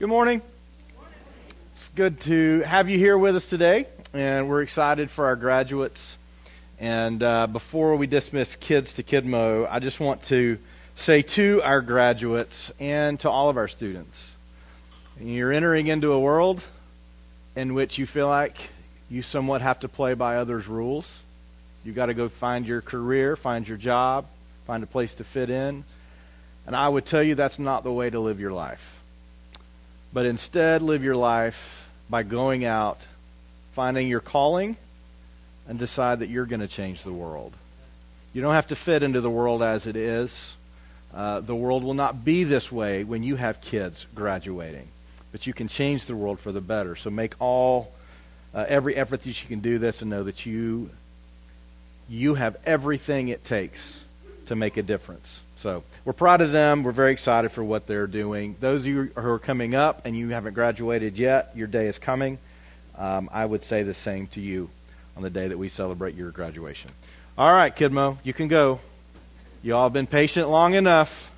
Good morning. It's good to have you here with us today, and we're excited for our graduates. And uh, before we dismiss kids to Kidmo, I just want to say to our graduates and to all of our students you're entering into a world in which you feel like you somewhat have to play by others' rules. You've got to go find your career, find your job, find a place to fit in. And I would tell you that's not the way to live your life. But instead, live your life by going out, finding your calling, and decide that you're going to change the world. You don't have to fit into the world as it is. Uh, the world will not be this way when you have kids graduating. But you can change the world for the better. So make all, uh, every effort that you can do this and know that you, you have everything it takes to make a difference. So we're proud of them. We're very excited for what they're doing. Those of you who are coming up and you haven't graduated yet, your day is coming. Um, I would say the same to you on the day that we celebrate your graduation. All right, Kidmo, you can go. You all have been patient long enough.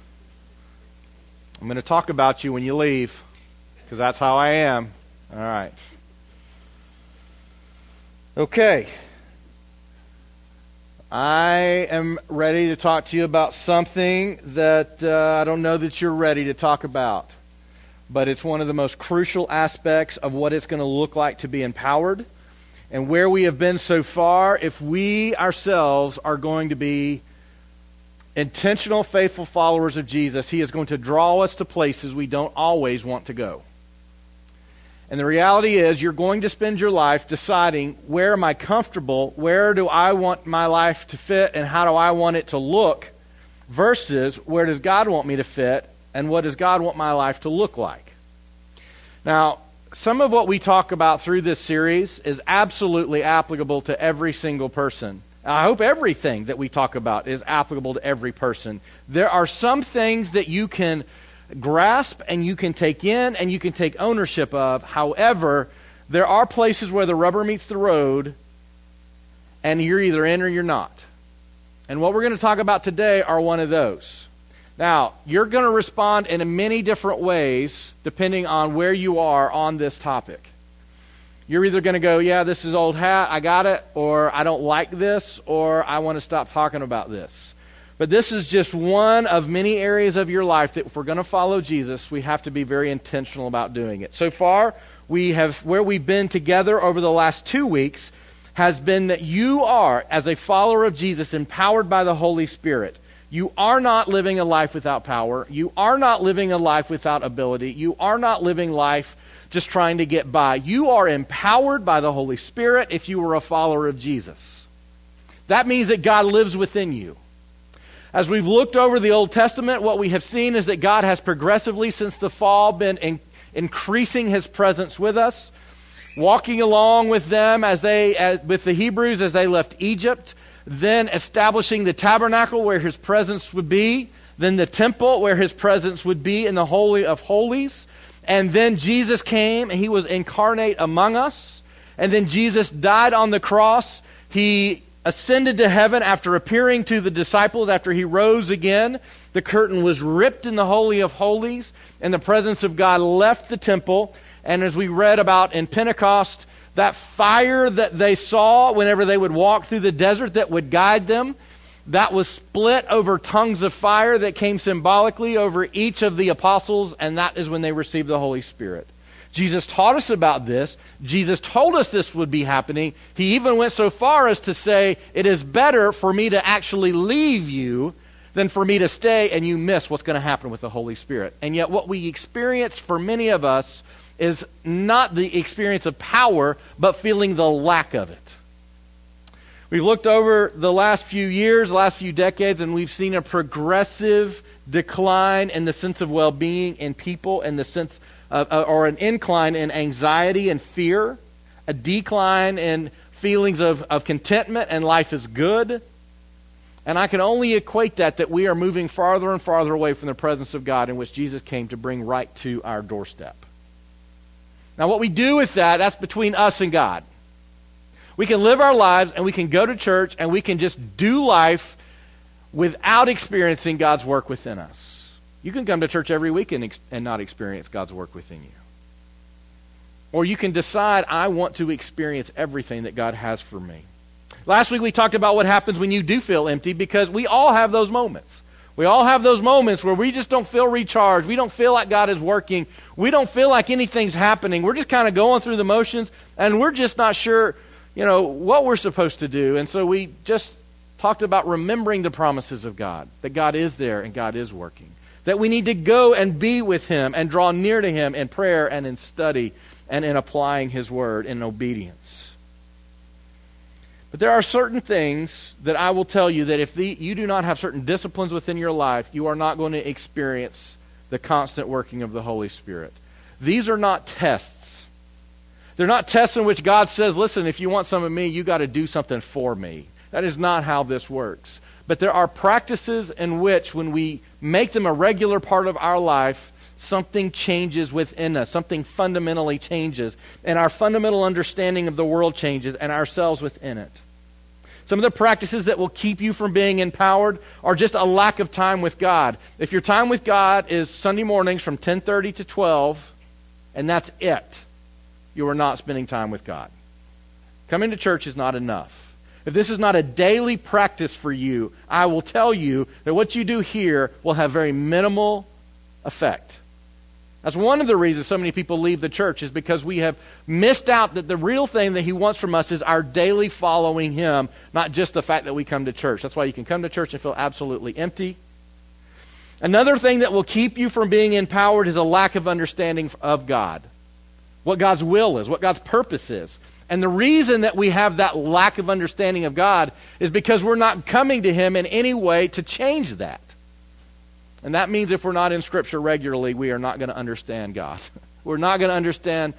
I'm going to talk about you when you leave because that's how I am. All right. Okay. I am ready to talk to you about something that uh, I don't know that you're ready to talk about, but it's one of the most crucial aspects of what it's going to look like to be empowered and where we have been so far. If we ourselves are going to be intentional, faithful followers of Jesus, He is going to draw us to places we don't always want to go. And the reality is, you're going to spend your life deciding where am I comfortable, where do I want my life to fit, and how do I want it to look, versus where does God want me to fit, and what does God want my life to look like. Now, some of what we talk about through this series is absolutely applicable to every single person. I hope everything that we talk about is applicable to every person. There are some things that you can grasp and you can take in and you can take ownership of. However, there are places where the rubber meets the road and you're either in or you're not. And what we're going to talk about today are one of those. Now, you're going to respond in many different ways depending on where you are on this topic. You're either going to go, yeah, this is old hat, I got it, or I don't like this, or I want to stop talking about this. But this is just one of many areas of your life that if we're going to follow Jesus, we have to be very intentional about doing it. So far, we have where we've been together over the last 2 weeks has been that you are as a follower of Jesus empowered by the Holy Spirit. You are not living a life without power. You are not living a life without ability. You are not living life just trying to get by. You are empowered by the Holy Spirit if you are a follower of Jesus. That means that God lives within you. As we've looked over the Old Testament, what we have seen is that God has progressively, since the fall, been in, increasing his presence with us, walking along with them as they, as, with the Hebrews as they left Egypt, then establishing the tabernacle where his presence would be, then the temple where his presence would be in the Holy of Holies. And then Jesus came and he was incarnate among us. And then Jesus died on the cross. He ascended to heaven after appearing to the disciples after he rose again. The curtain was ripped in the Holy of Holies, and the presence of God left the temple. And as we read about in Pentecost, that fire that they saw whenever they would walk through the desert that would guide them, that was split over tongues of fire that came symbolically over each of the apostles, and that is when they received the Holy Spirit. Jesus taught us about this. Jesus told us this would be happening. He even went so far as to say, It is better for me to actually leave you than for me to stay and you miss what's going to happen with the Holy Spirit. And yet, what we experience for many of us is not the experience of power, but feeling the lack of it. We've looked over the last few years, last few decades, and we've seen a progressive decline in the sense of well being in people, and the sense uh, or an incline in anxiety and fear, a decline in feelings of, of contentment and life is good. And I can only equate that that we are moving farther and farther away from the presence of God in which Jesus came to bring right to our doorstep. Now, what we do with that, that's between us and God. We can live our lives and we can go to church and we can just do life without experiencing God's work within us. You can come to church every week and, ex- and not experience God's work within you. Or you can decide, I want to experience everything that God has for me. Last week we talked about what happens when you do feel empty because we all have those moments. We all have those moments where we just don't feel recharged. We don't feel like God is working. We don't feel like anything's happening. We're just kind of going through the motions and we're just not sure, you know, what we're supposed to do. And so we just talked about remembering the promises of God, that God is there and God is working. That we need to go and be with Him and draw near to Him in prayer and in study and in applying His word in obedience. But there are certain things that I will tell you that if the, you do not have certain disciplines within your life, you are not going to experience the constant working of the Holy Spirit. These are not tests. They're not tests in which God says, listen, if you want some of me, you got to do something for me. That is not how this works. But there are practices in which, when we make them a regular part of our life, something changes within us. Something fundamentally changes. And our fundamental understanding of the world changes, and ourselves within it. Some of the practices that will keep you from being empowered are just a lack of time with God. If your time with God is Sunday mornings from 10:30 to 12 and that's it, you are not spending time with God. Coming to church is not enough. If this is not a daily practice for you, I will tell you that what you do here will have very minimal effect. That's one of the reasons so many people leave the church is because we have missed out that the real thing that he wants from us is our daily following him, not just the fact that we come to church. That's why you can come to church and feel absolutely empty. Another thing that will keep you from being empowered is a lack of understanding of God. What God's will is, what God's purpose is. And the reason that we have that lack of understanding of God is because we're not coming to him in any way to change that. And that means if we're not in Scripture regularly, we are not going to understand God. We're not going to understand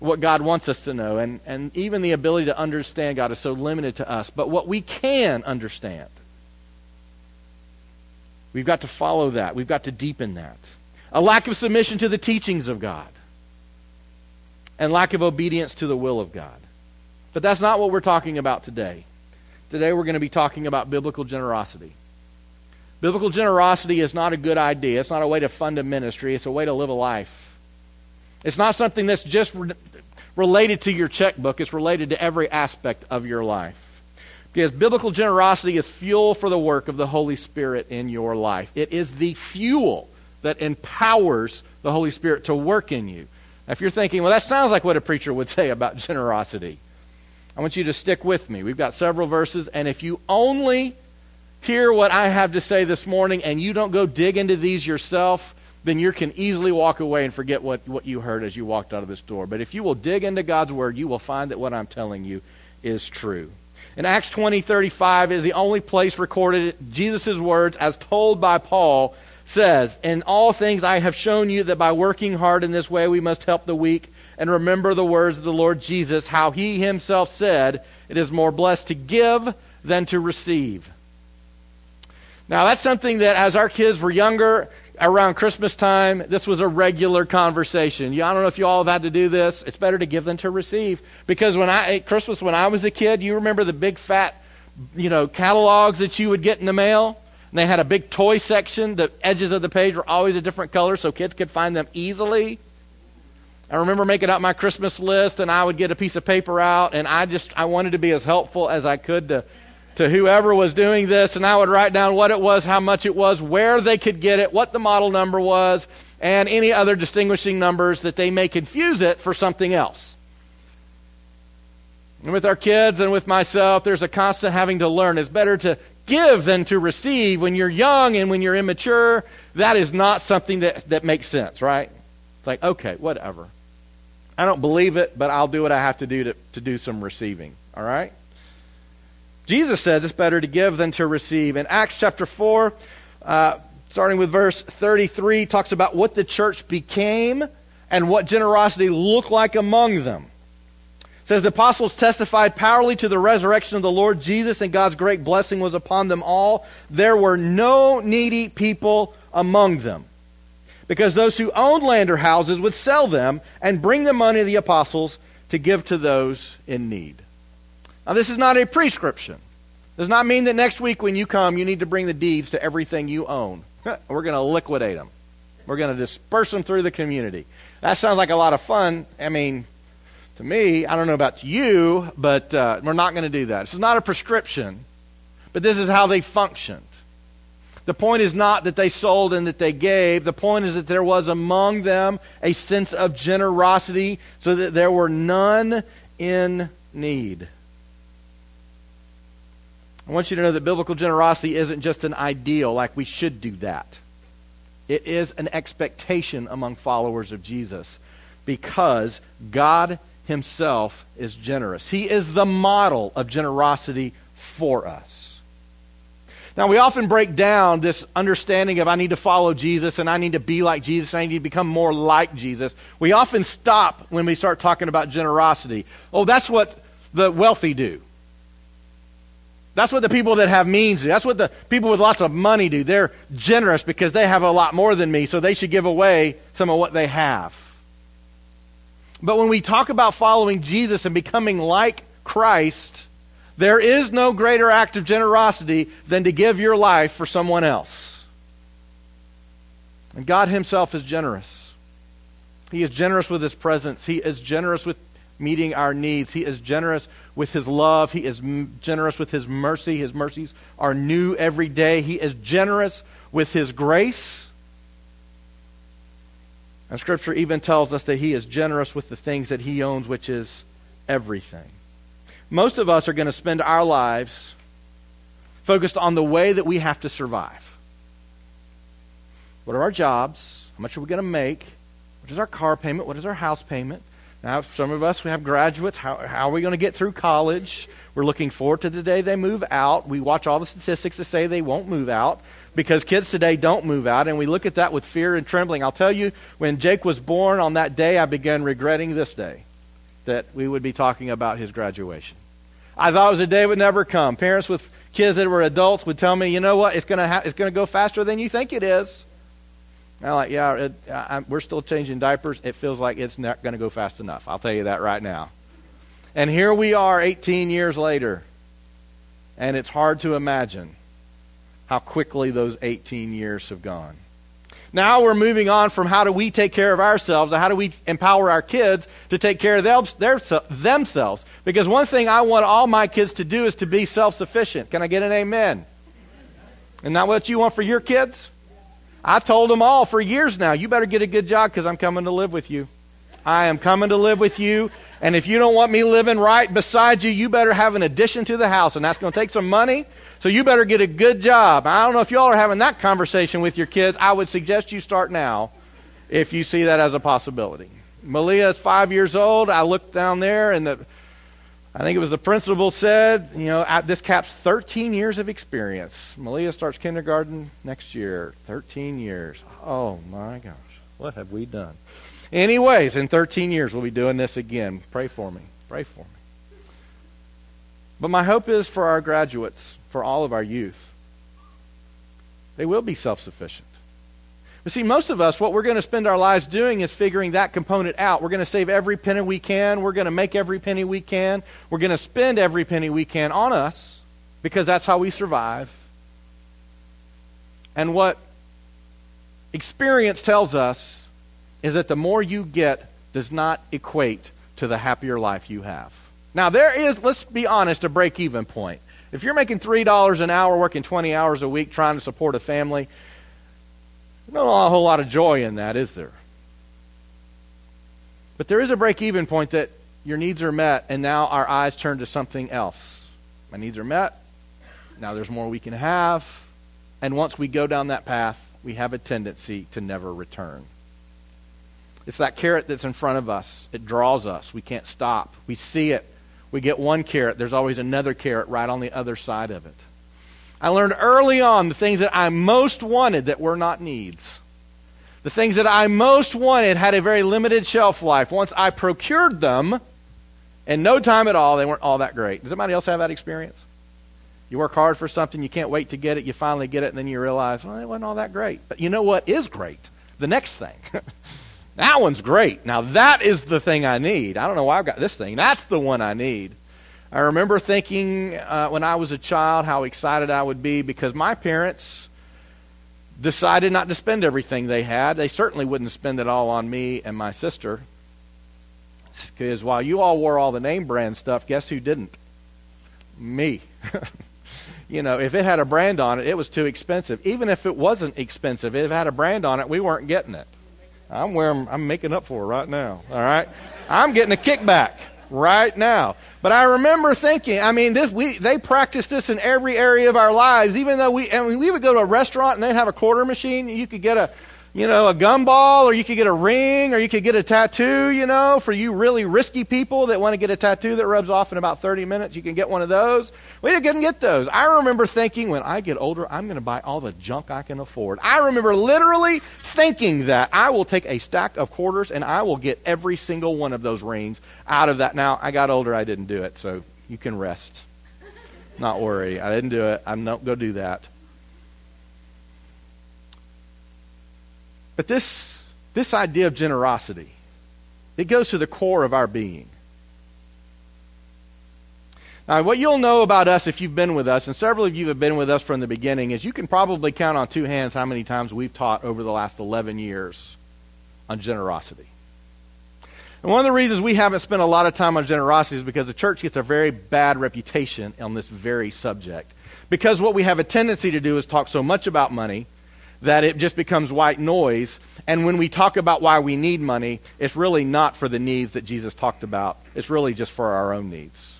what God wants us to know. And, and even the ability to understand God is so limited to us. But what we can understand, we've got to follow that. We've got to deepen that. A lack of submission to the teachings of God, and lack of obedience to the will of God. But that's not what we're talking about today. Today we're going to be talking about biblical generosity. Biblical generosity is not a good idea. It's not a way to fund a ministry, it's a way to live a life. It's not something that's just re- related to your checkbook, it's related to every aspect of your life. Because biblical generosity is fuel for the work of the Holy Spirit in your life. It is the fuel that empowers the Holy Spirit to work in you. Now, if you're thinking, well, that sounds like what a preacher would say about generosity, I want you to stick with me. We've got several verses, and if you only hear what I have to say this morning and you don't go dig into these yourself, then you can easily walk away and forget what, what you heard as you walked out of this door. But if you will dig into God's Word, you will find that what I'm telling you is true. In Acts 20 35 is the only place recorded Jesus' words, as told by Paul, says, In all things I have shown you that by working hard in this way we must help the weak and remember the words of the Lord Jesus, how he himself said, It is more blessed to give than to receive. Now, that's something that as our kids were younger, around Christmas time, this was a regular conversation. I don't know if you all have had to do this. It's better to give than to receive. Because when I at Christmas when I was a kid, you remember the big fat, you know, catalogs that you would get in the mail? And they had a big toy section. The edges of the page were always a different color so kids could find them easily. I remember making up my Christmas list and I would get a piece of paper out and I just I wanted to be as helpful as I could to to whoever was doing this, and I would write down what it was, how much it was, where they could get it, what the model number was, and any other distinguishing numbers that they may confuse it for something else. And with our kids and with myself, there's a constant having to learn. It's better to give than to receive. When you're young and when you're immature, that is not something that, that makes sense, right? It's like, okay, whatever. I don't believe it, but I'll do what I have to do to, to do some receiving, all right? Jesus says it's better to give than to receive. In Acts chapter 4, uh, starting with verse 33, talks about what the church became and what generosity looked like among them. It says the apostles testified powerfully to the resurrection of the Lord Jesus, and God's great blessing was upon them all. There were no needy people among them. Because those who owned land or houses would sell them and bring the money of the apostles to give to those in need. Now, this is not a prescription. Does not mean that next week when you come, you need to bring the deeds to everything you own. We're going to liquidate them. We're going to disperse them through the community. That sounds like a lot of fun. I mean, to me, I don't know about you, but uh, we're not going to do that. This is not a prescription, but this is how they functioned. The point is not that they sold and that they gave. The point is that there was among them a sense of generosity so that there were none in need. I want you to know that biblical generosity isn't just an ideal, like we should do that. It is an expectation among followers of Jesus because God Himself is generous. He is the model of generosity for us. Now, we often break down this understanding of I need to follow Jesus and I need to be like Jesus and I need to become more like Jesus. We often stop when we start talking about generosity. Oh, that's what the wealthy do. That's what the people that have means do. That's what the people with lots of money do. They're generous because they have a lot more than me, so they should give away some of what they have. But when we talk about following Jesus and becoming like Christ, there is no greater act of generosity than to give your life for someone else. And God Himself is generous. He is generous with His presence, He is generous with meeting our needs. He is generous with His love. He is m- generous with His mercy. His mercies are new every day. He is generous with His grace. And Scripture even tells us that He is generous with the things that He owns, which is everything. Most of us are going to spend our lives focused on the way that we have to survive. What are our jobs? How much are we going to make? What is our car payment? What is our house payment? Now, some of us, we have graduates. How, how are we going to get through college? We're looking forward to the day they move out. We watch all the statistics that say they won't move out because kids today don't move out, and we look at that with fear and trembling. I'll tell you, when Jake was born on that day, I began regretting this day that we would be talking about his graduation. I thought it was a day would never come. Parents with kids that were adults would tell me, you know what, it's going to ha- to go faster than you think it is. And I'm like, yeah, it, I, we're still changing diapers. It feels like it's not going to go fast enough. I'll tell you that right now. And here we are 18 years later, and it's hard to imagine how quickly those 18 years have gone. Now we're moving on from how do we take care of ourselves to how do we empower our kids to take care of their, themselves. Because one thing I want all my kids to do is to be self sufficient. Can I get an amen? And not what you want for your kids? I told them all for years now, you better get a good job because I'm coming to live with you. I am coming to live with you. And if you don't want me living right beside you, you better have an addition to the house. And that's going to take some money. So you better get a good job. I don't know if y'all are having that conversation with your kids. I would suggest you start now if you see that as a possibility. Malia is five years old. I looked down there, and the, I think it was the principal said, you know, this caps 13 years of experience. Malia starts kindergarten next year. 13 years. Oh, my gosh. What have we done? Anyways, in 13 years, we'll be doing this again. Pray for me. Pray for me. But my hope is for our graduates for all of our youth. They will be self sufficient. But see, most of us, what we're going to spend our lives doing is figuring that component out. We're going to save every penny we can. We're going to make every penny we can. We're going to spend every penny we can on us because that's how we survive. And what experience tells us is that the more you get does not equate to the happier life you have. Now, there is, let's be honest, a break even point. If you're making $3 an hour working 20 hours a week trying to support a family, not a whole lot of joy in that, is there? But there is a break even point that your needs are met, and now our eyes turn to something else. My needs are met. Now there's more we can have. And once we go down that path, we have a tendency to never return. It's that carrot that's in front of us. It draws us. We can't stop. We see it we get one carrot, there's always another carrot right on the other side of it. I learned early on the things that I most wanted that were not needs. The things that I most wanted had a very limited shelf life. Once I procured them, in no time at all, they weren't all that great. Does anybody else have that experience? You work hard for something, you can't wait to get it, you finally get it, and then you realize, well, it wasn't all that great. But you know what is great? The next thing. That one's great. Now, that is the thing I need. I don't know why I've got this thing. That's the one I need. I remember thinking uh, when I was a child how excited I would be because my parents decided not to spend everything they had. They certainly wouldn't spend it all on me and my sister. Because while you all wore all the name brand stuff, guess who didn't? Me. you know, if it had a brand on it, it was too expensive. Even if it wasn't expensive, if it had a brand on it, we weren't getting it. I'm wearing, I'm making up for right now. All right, I'm getting a kickback right now. But I remember thinking, I mean, this we they practice this in every area of our lives. Even though we, I mean, we would go to a restaurant and they'd have a quarter machine, you could get a you know, a gumball, or you could get a ring, or you could get a tattoo, you know, for you really risky people that want to get a tattoo that rubs off in about 30 minutes. You can get one of those. We didn't get those. I remember thinking when I get older, I'm going to buy all the junk I can afford. I remember literally thinking that I will take a stack of quarters and I will get every single one of those rings out of that. Now, I got older, I didn't do it, so you can rest. Not worry. I didn't do it. I'm not going to do that. But this, this idea of generosity, it goes to the core of our being. Now, what you'll know about us if you've been with us, and several of you have been with us from the beginning, is you can probably count on two hands how many times we've taught over the last 11 years on generosity. And one of the reasons we haven't spent a lot of time on generosity is because the church gets a very bad reputation on this very subject. Because what we have a tendency to do is talk so much about money that it just becomes white noise. And when we talk about why we need money, it's really not for the needs that Jesus talked about. It's really just for our own needs.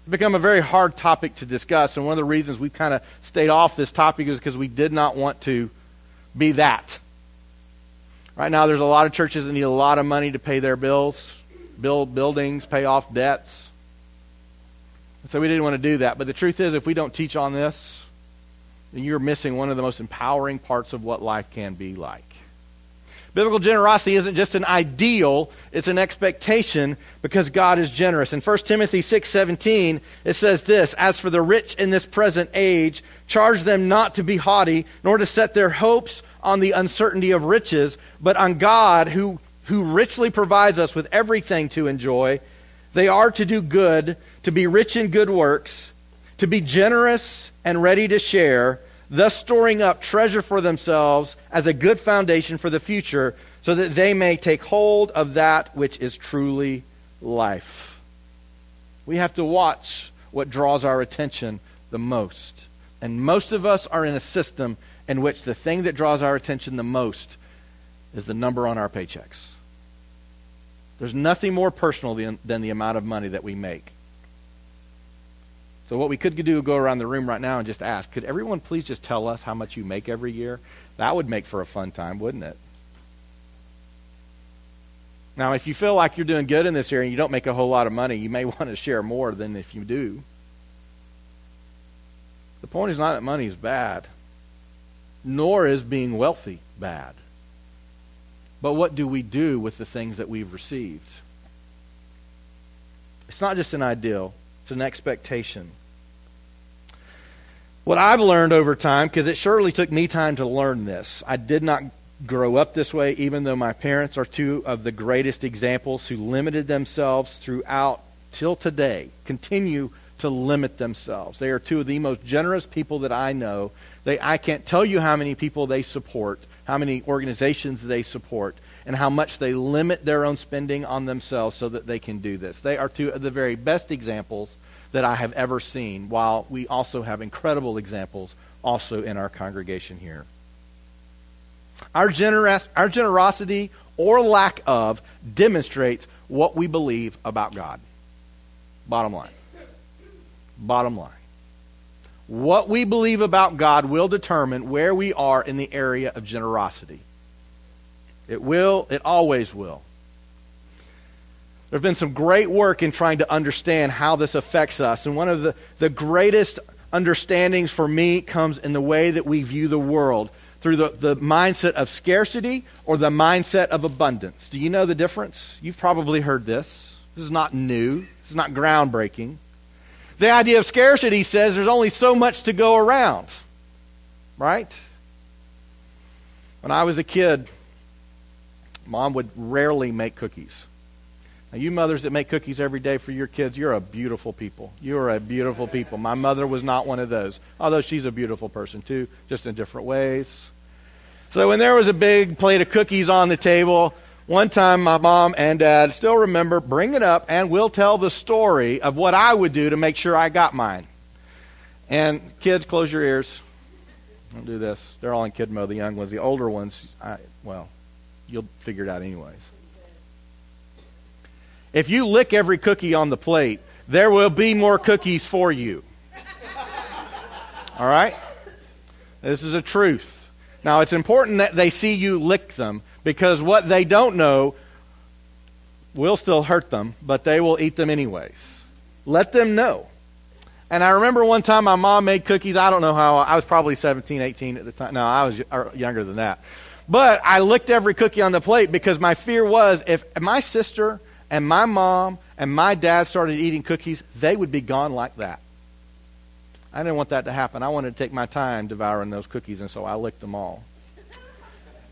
It's become a very hard topic to discuss. And one of the reasons we kind of stayed off this topic is because we did not want to be that. Right now, there's a lot of churches that need a lot of money to pay their bills, build buildings, pay off debts. So we didn't want to do that. But the truth is, if we don't teach on this, then you're missing one of the most empowering parts of what life can be like. Biblical generosity isn't just an ideal, it's an expectation because God is generous. In 1 Timothy 6:17, it says this, "As for the rich in this present age, charge them not to be haughty, nor to set their hopes on the uncertainty of riches, but on God who who richly provides us with everything to enjoy. They are to do good, to be rich in good works, to be generous and ready to share, thus storing up treasure for themselves as a good foundation for the future, so that they may take hold of that which is truly life. We have to watch what draws our attention the most. And most of us are in a system in which the thing that draws our attention the most is the number on our paychecks. There's nothing more personal than, than the amount of money that we make. So what we could do go around the room right now and just ask, could everyone please just tell us how much you make every year? That would make for a fun time, wouldn't it? Now, if you feel like you're doing good in this area and you don't make a whole lot of money, you may want to share more than if you do. The point is not that money is bad, nor is being wealthy bad. But what do we do with the things that we've received? It's not just an ideal, it's an expectation. What I've learned over time, because it surely took me time to learn this, I did not grow up this way, even though my parents are two of the greatest examples who limited themselves throughout till today, continue to limit themselves. They are two of the most generous people that I know. They, I can't tell you how many people they support, how many organizations they support, and how much they limit their own spending on themselves so that they can do this. They are two of the very best examples that I have ever seen, while we also have incredible examples also in our congregation here. Our, generos- our generosity or lack of demonstrates what we believe about God. Bottom line. Bottom line. What we believe about God will determine where we are in the area of generosity. It will, it always will. There have been some great work in trying to understand how this affects us. And one of the, the greatest understandings for me comes in the way that we view the world through the, the mindset of scarcity or the mindset of abundance. Do you know the difference? You've probably heard this. This is not new, this is not groundbreaking. The idea of scarcity says there's only so much to go around, right? When I was a kid, Mom would rarely make cookies. Now, you mothers that make cookies every day for your kids, you're a beautiful people. You are a beautiful people. My mother was not one of those, although she's a beautiful person too, just in different ways. So when there was a big plate of cookies on the table, one time my mom and dad still remember bringing up and we'll tell the story of what I would do to make sure I got mine. And kids, close your ears. Don't do this. They're all in kid mode, the young ones. The older ones, I, well, you'll figure it out anyways. If you lick every cookie on the plate, there will be more cookies for you. All right? This is a truth. Now, it's important that they see you lick them because what they don't know will still hurt them, but they will eat them anyways. Let them know. And I remember one time my mom made cookies. I don't know how. I was probably 17, 18 at the time. No, I was younger than that. But I licked every cookie on the plate because my fear was if my sister and my mom and my dad started eating cookies, they would be gone like that. I didn't want that to happen. I wanted to take my time devouring those cookies, and so I licked them all.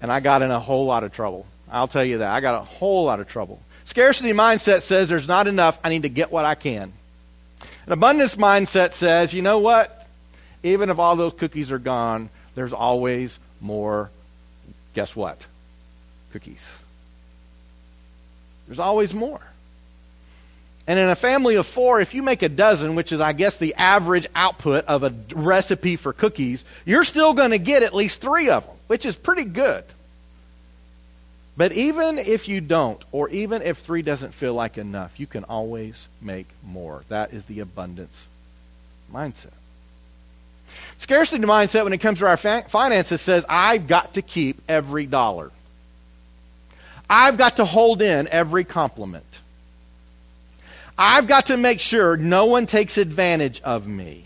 And I got in a whole lot of trouble. I'll tell you that. I got a whole lot of trouble. Scarcity mindset says there's not enough. I need to get what I can. An abundance mindset says, you know what? Even if all those cookies are gone, there's always more, guess what? Cookies. There's always more. And in a family of four, if you make a dozen, which is, I guess, the average output of a recipe for cookies, you're still going to get at least three of them, which is pretty good. But even if you don't, or even if three doesn't feel like enough, you can always make more. That is the abundance mindset. Scarcity mindset, when it comes to our finances, says, I've got to keep every dollar. I've got to hold in every compliment. I've got to make sure no one takes advantage of me.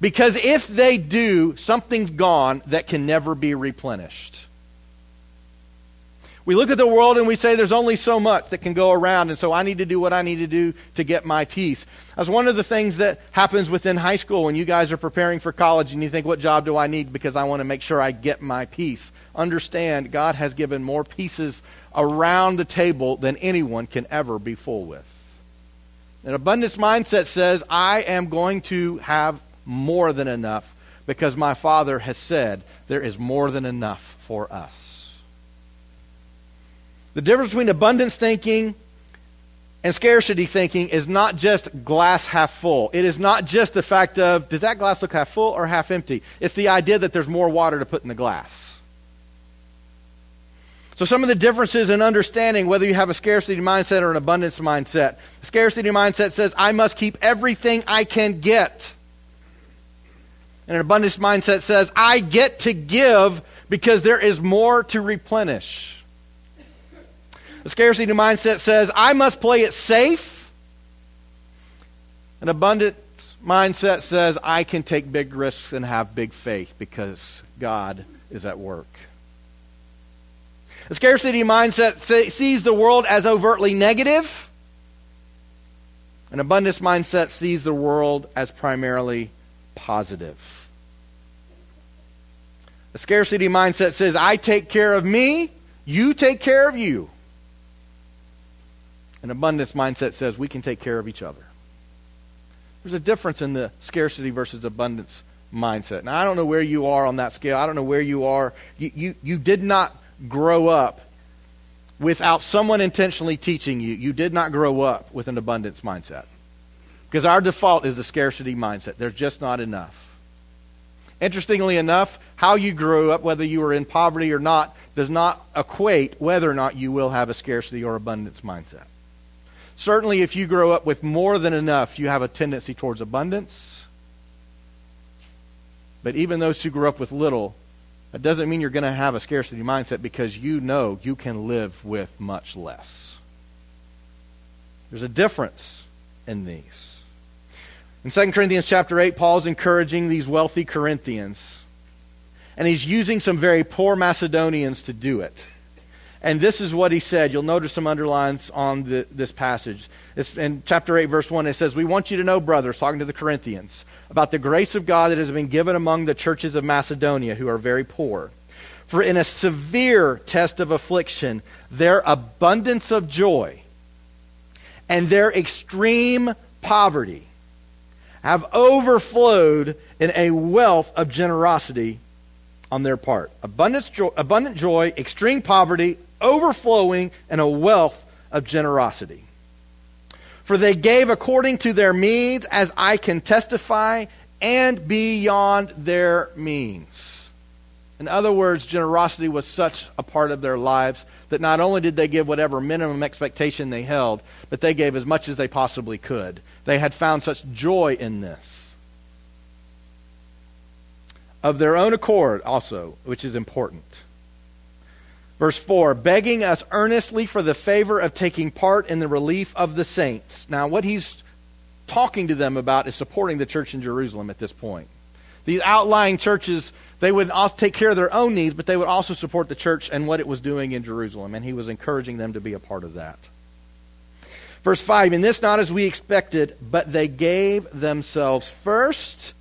Because if they do, something's gone that can never be replenished. We look at the world and we say there's only so much that can go around, and so I need to do what I need to do to get my piece. That's one of the things that happens within high school when you guys are preparing for college and you think, what job do I need because I want to make sure I get my piece. Understand, God has given more pieces around the table than anyone can ever be full with. An abundance mindset says, I am going to have more than enough because my Father has said there is more than enough for us. The difference between abundance thinking and scarcity thinking is not just glass half full. It is not just the fact of, does that glass look half full or half empty? It's the idea that there's more water to put in the glass. So, some of the differences in understanding whether you have a scarcity mindset or an abundance mindset. Scarcity mindset says, I must keep everything I can get. And an abundance mindset says, I get to give because there is more to replenish. The scarcity mindset says, I must play it safe. An abundant mindset says, I can take big risks and have big faith because God is at work. The scarcity mindset sees the world as overtly negative. An abundance mindset sees the world as primarily positive. A scarcity mindset says, I take care of me, you take care of you. An abundance mindset says, we can take care of each other. There's a difference in the scarcity versus abundance mindset. Now, I don't know where you are on that scale. I don't know where you are. You, you, you did not grow up without someone intentionally teaching you. You did not grow up with an abundance mindset. Because our default is the scarcity mindset. There's just not enough. Interestingly enough, how you grew up, whether you were in poverty or not, does not equate whether or not you will have a scarcity or abundance mindset. Certainly, if you grow up with more than enough, you have a tendency towards abundance. But even those who grew up with little that doesn't mean you're going to have a scarcity mindset because you know you can live with much less. There's a difference in these. In 2 Corinthians chapter 8, Paul's encouraging these wealthy Corinthians, and he's using some very poor Macedonians to do it. And this is what he said. You'll notice some underlines on the, this passage. It's in chapter 8, verse 1. It says, We want you to know, brothers, talking to the Corinthians, about the grace of God that has been given among the churches of Macedonia who are very poor. For in a severe test of affliction, their abundance of joy and their extreme poverty have overflowed in a wealth of generosity on their part abundant joy, abundant joy, extreme poverty, overflowing, and a wealth of generosity. For they gave according to their means, as I can testify, and beyond their means. In other words, generosity was such a part of their lives that not only did they give whatever minimum expectation they held, but they gave as much as they possibly could. They had found such joy in this. Of their own accord, also, which is important. Verse 4 begging us earnestly for the favor of taking part in the relief of the saints. Now, what he's talking to them about is supporting the church in Jerusalem at this point. These outlying churches, they would take care of their own needs, but they would also support the church and what it was doing in Jerusalem, and he was encouraging them to be a part of that. Verse 5 In this not as we expected, but they gave themselves first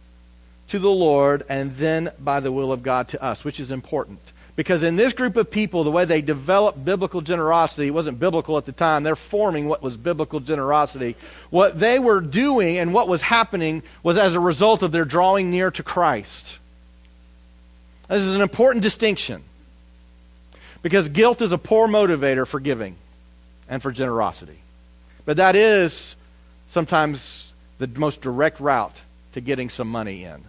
to the Lord and then by the will of God to us, which is important. Because in this group of people, the way they developed biblical generosity it wasn't biblical at the time. They're forming what was biblical generosity. What they were doing and what was happening was as a result of their drawing near to Christ. This is an important distinction. Because guilt is a poor motivator for giving and for generosity. But that is sometimes the most direct route to getting some money in.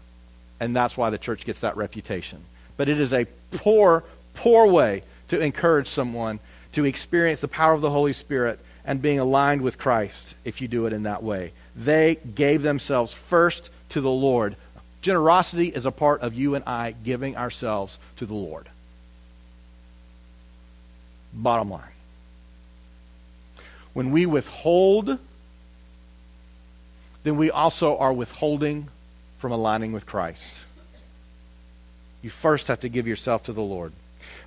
And that's why the church gets that reputation but it is a poor, poor way to encourage someone to experience the power of the Holy Spirit and being aligned with Christ if you do it in that way. They gave themselves first to the Lord. Generosity is a part of you and I giving ourselves to the Lord. Bottom line. When we withhold, then we also are withholding from aligning with Christ. You first have to give yourself to the Lord.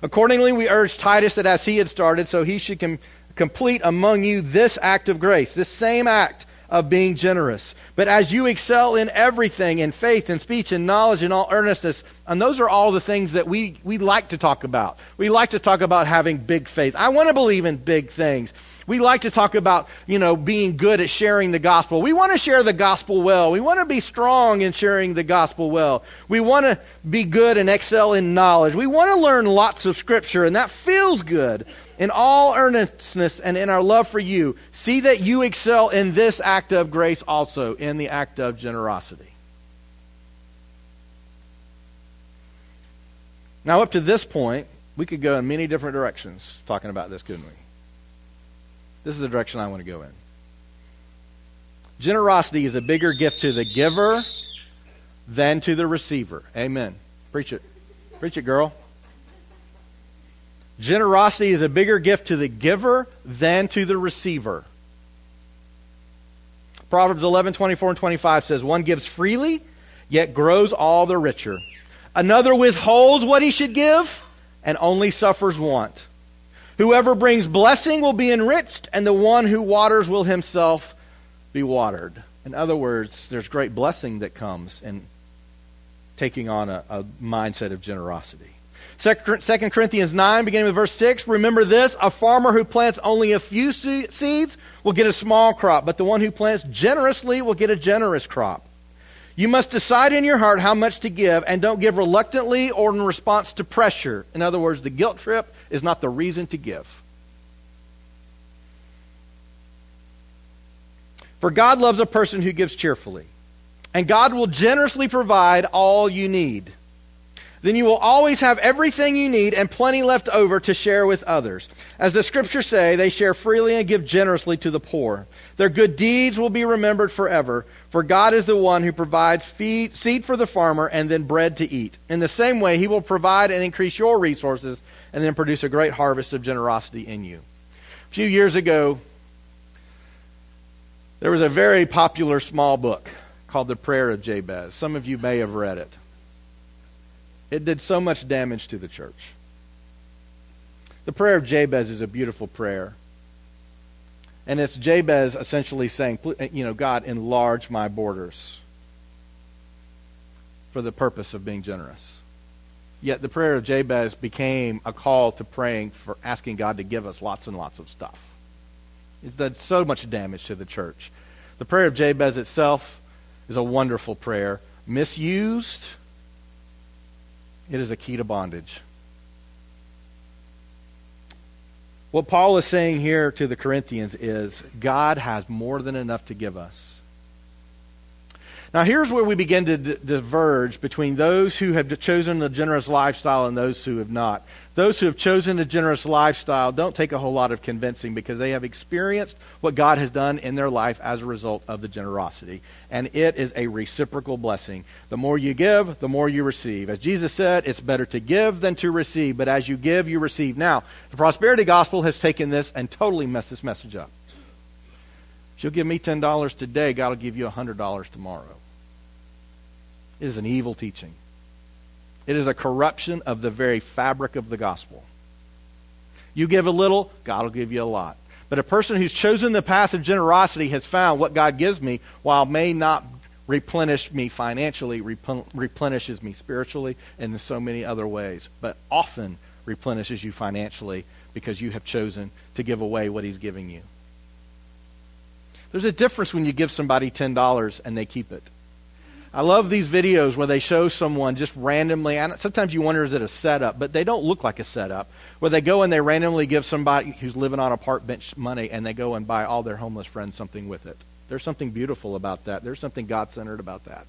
Accordingly, we urge Titus that as he had started, so he should com- complete among you this act of grace, this same act of being generous. But as you excel in everything, in faith, in speech, in knowledge, in all earnestness, and those are all the things that we, we like to talk about. We like to talk about having big faith. I want to believe in big things. We like to talk about, you know, being good at sharing the gospel. We want to share the gospel well. We want to be strong in sharing the gospel well. We want to be good and excel in knowledge. We want to learn lots of scripture, and that feels good. In all earnestness and in our love for you, see that you excel in this act of grace also, in the act of generosity. Now, up to this point, we could go in many different directions talking about this, couldn't we? This is the direction I want to go in. Generosity is a bigger gift to the giver than to the receiver. Amen. Preach it. Preach it, girl. Generosity is a bigger gift to the giver than to the receiver. Proverbs 11, 24, and 25 says, One gives freely, yet grows all the richer. Another withholds what he should give and only suffers want. Whoever brings blessing will be enriched, and the one who waters will himself be watered. In other words, there's great blessing that comes in taking on a, a mindset of generosity. 2 Corinthians 9, beginning with verse 6, remember this a farmer who plants only a few seeds will get a small crop, but the one who plants generously will get a generous crop. You must decide in your heart how much to give, and don't give reluctantly or in response to pressure. In other words, the guilt trip is not the reason to give. For God loves a person who gives cheerfully, and God will generously provide all you need. Then you will always have everything you need and plenty left over to share with others. As the scriptures say, they share freely and give generously to the poor. Their good deeds will be remembered forever, for God is the one who provides feed, seed for the farmer and then bread to eat. In the same way, he will provide and increase your resources and then produce a great harvest of generosity in you. A few years ago, there was a very popular small book called The Prayer of Jabez. Some of you may have read it. It did so much damage to the church. The prayer of Jabez is a beautiful prayer. And it's Jabez essentially saying, eh, you know, God, enlarge my borders for the purpose of being generous. Yet the prayer of Jabez became a call to praying for asking God to give us lots and lots of stuff. It did so much damage to the church. The prayer of Jabez itself is a wonderful prayer, misused It is a key to bondage. What Paul is saying here to the Corinthians is God has more than enough to give us. Now, here's where we begin to d- diverge between those who have chosen the generous lifestyle and those who have not. Those who have chosen a generous lifestyle don't take a whole lot of convincing because they have experienced what God has done in their life as a result of the generosity. And it is a reciprocal blessing. The more you give, the more you receive. As Jesus said, it's better to give than to receive, but as you give, you receive. Now, the prosperity gospel has taken this and totally messed this message up. If you'll give me $10 today, God will give you $100 tomorrow. It is an evil teaching. It is a corruption of the very fabric of the gospel. You give a little, God will give you a lot. But a person who's chosen the path of generosity has found what God gives me, while may not replenish me financially, replenishes me spiritually and in so many other ways, but often replenishes you financially because you have chosen to give away what He's giving you. There's a difference when you give somebody $10 and they keep it. I love these videos where they show someone just randomly, and sometimes you wonder is it a setup, but they don't look like a setup, where they go and they randomly give somebody who's living on a park bench money and they go and buy all their homeless friends something with it. There's something beautiful about that. There's something God centered about that.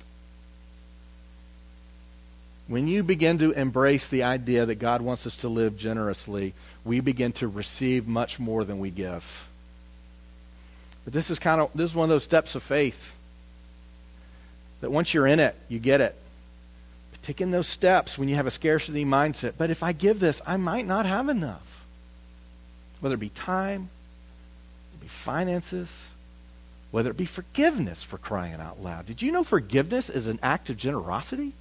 When you begin to embrace the idea that God wants us to live generously, we begin to receive much more than we give. But this is kind of this is one of those steps of faith that once you're in it, you get it. But taking those steps when you have a scarcity mindset. But if I give this, I might not have enough. Whether it be time, it be finances, whether it be forgiveness for crying out loud. Did you know forgiveness is an act of generosity?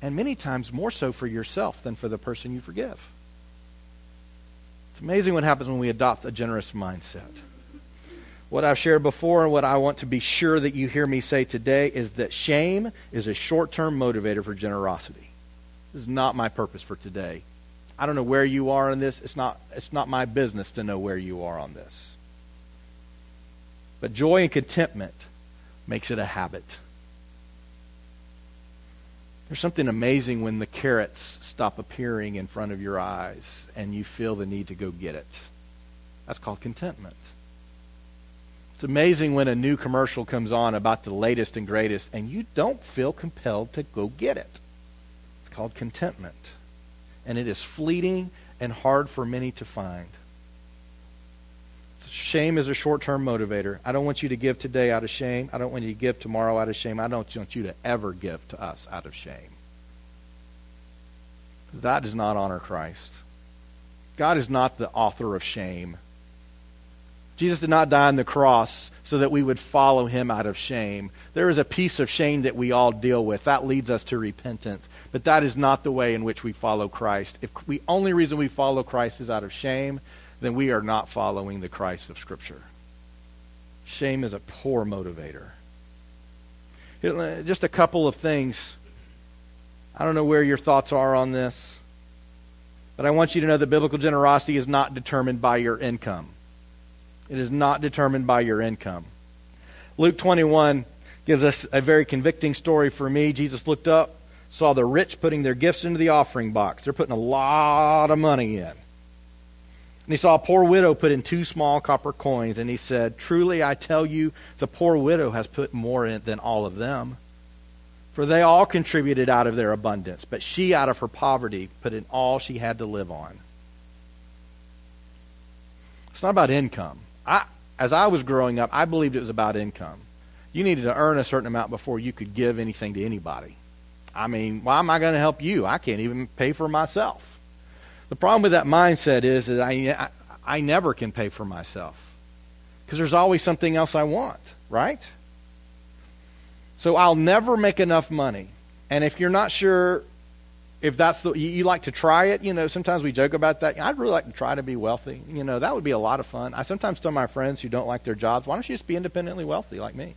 And many times more so for yourself than for the person you forgive. It's amazing what happens when we adopt a generous mindset what I've shared before and what I want to be sure that you hear me say today is that shame is a short term motivator for generosity. This is not my purpose for today. I don't know where you are in this. It's not, it's not my business to know where you are on this. But joy and contentment makes it a habit. There's something amazing when the carrots stop appearing in front of your eyes and you feel the need to go get it. That's called contentment. It's amazing when a new commercial comes on about the latest and greatest and you don't feel compelled to go get it. It's called contentment. And it is fleeting and hard for many to find. Shame is a short term motivator. I don't want you to give today out of shame. I don't want you to give tomorrow out of shame. I don't want you to ever give to us out of shame. That does not honor Christ. God is not the author of shame. Jesus did not die on the cross so that we would follow him out of shame. There is a piece of shame that we all deal with. That leads us to repentance. But that is not the way in which we follow Christ. If the only reason we follow Christ is out of shame, then we are not following the Christ of Scripture. Shame is a poor motivator. Just a couple of things. I don't know where your thoughts are on this, but I want you to know that biblical generosity is not determined by your income. It is not determined by your income. Luke 21 gives us a very convicting story for me. Jesus looked up, saw the rich putting their gifts into the offering box. They're putting a lot of money in. And he saw a poor widow put in two small copper coins, and he said, Truly I tell you, the poor widow has put more in than all of them. For they all contributed out of their abundance, but she out of her poverty put in all she had to live on. It's not about income. I, as I was growing up, I believed it was about income. You needed to earn a certain amount before you could give anything to anybody. I mean, why am I going to help you? I can't even pay for myself. The problem with that mindset is that I, I, I never can pay for myself because there's always something else I want, right? So I'll never make enough money. And if you're not sure if that's the you, you, like to try it, you know, sometimes we joke about that. I'd really like to try to be wealthy. You know, that would be a lot of fun. I sometimes tell my friends who don't like their jobs, why don't you just be independently wealthy like me?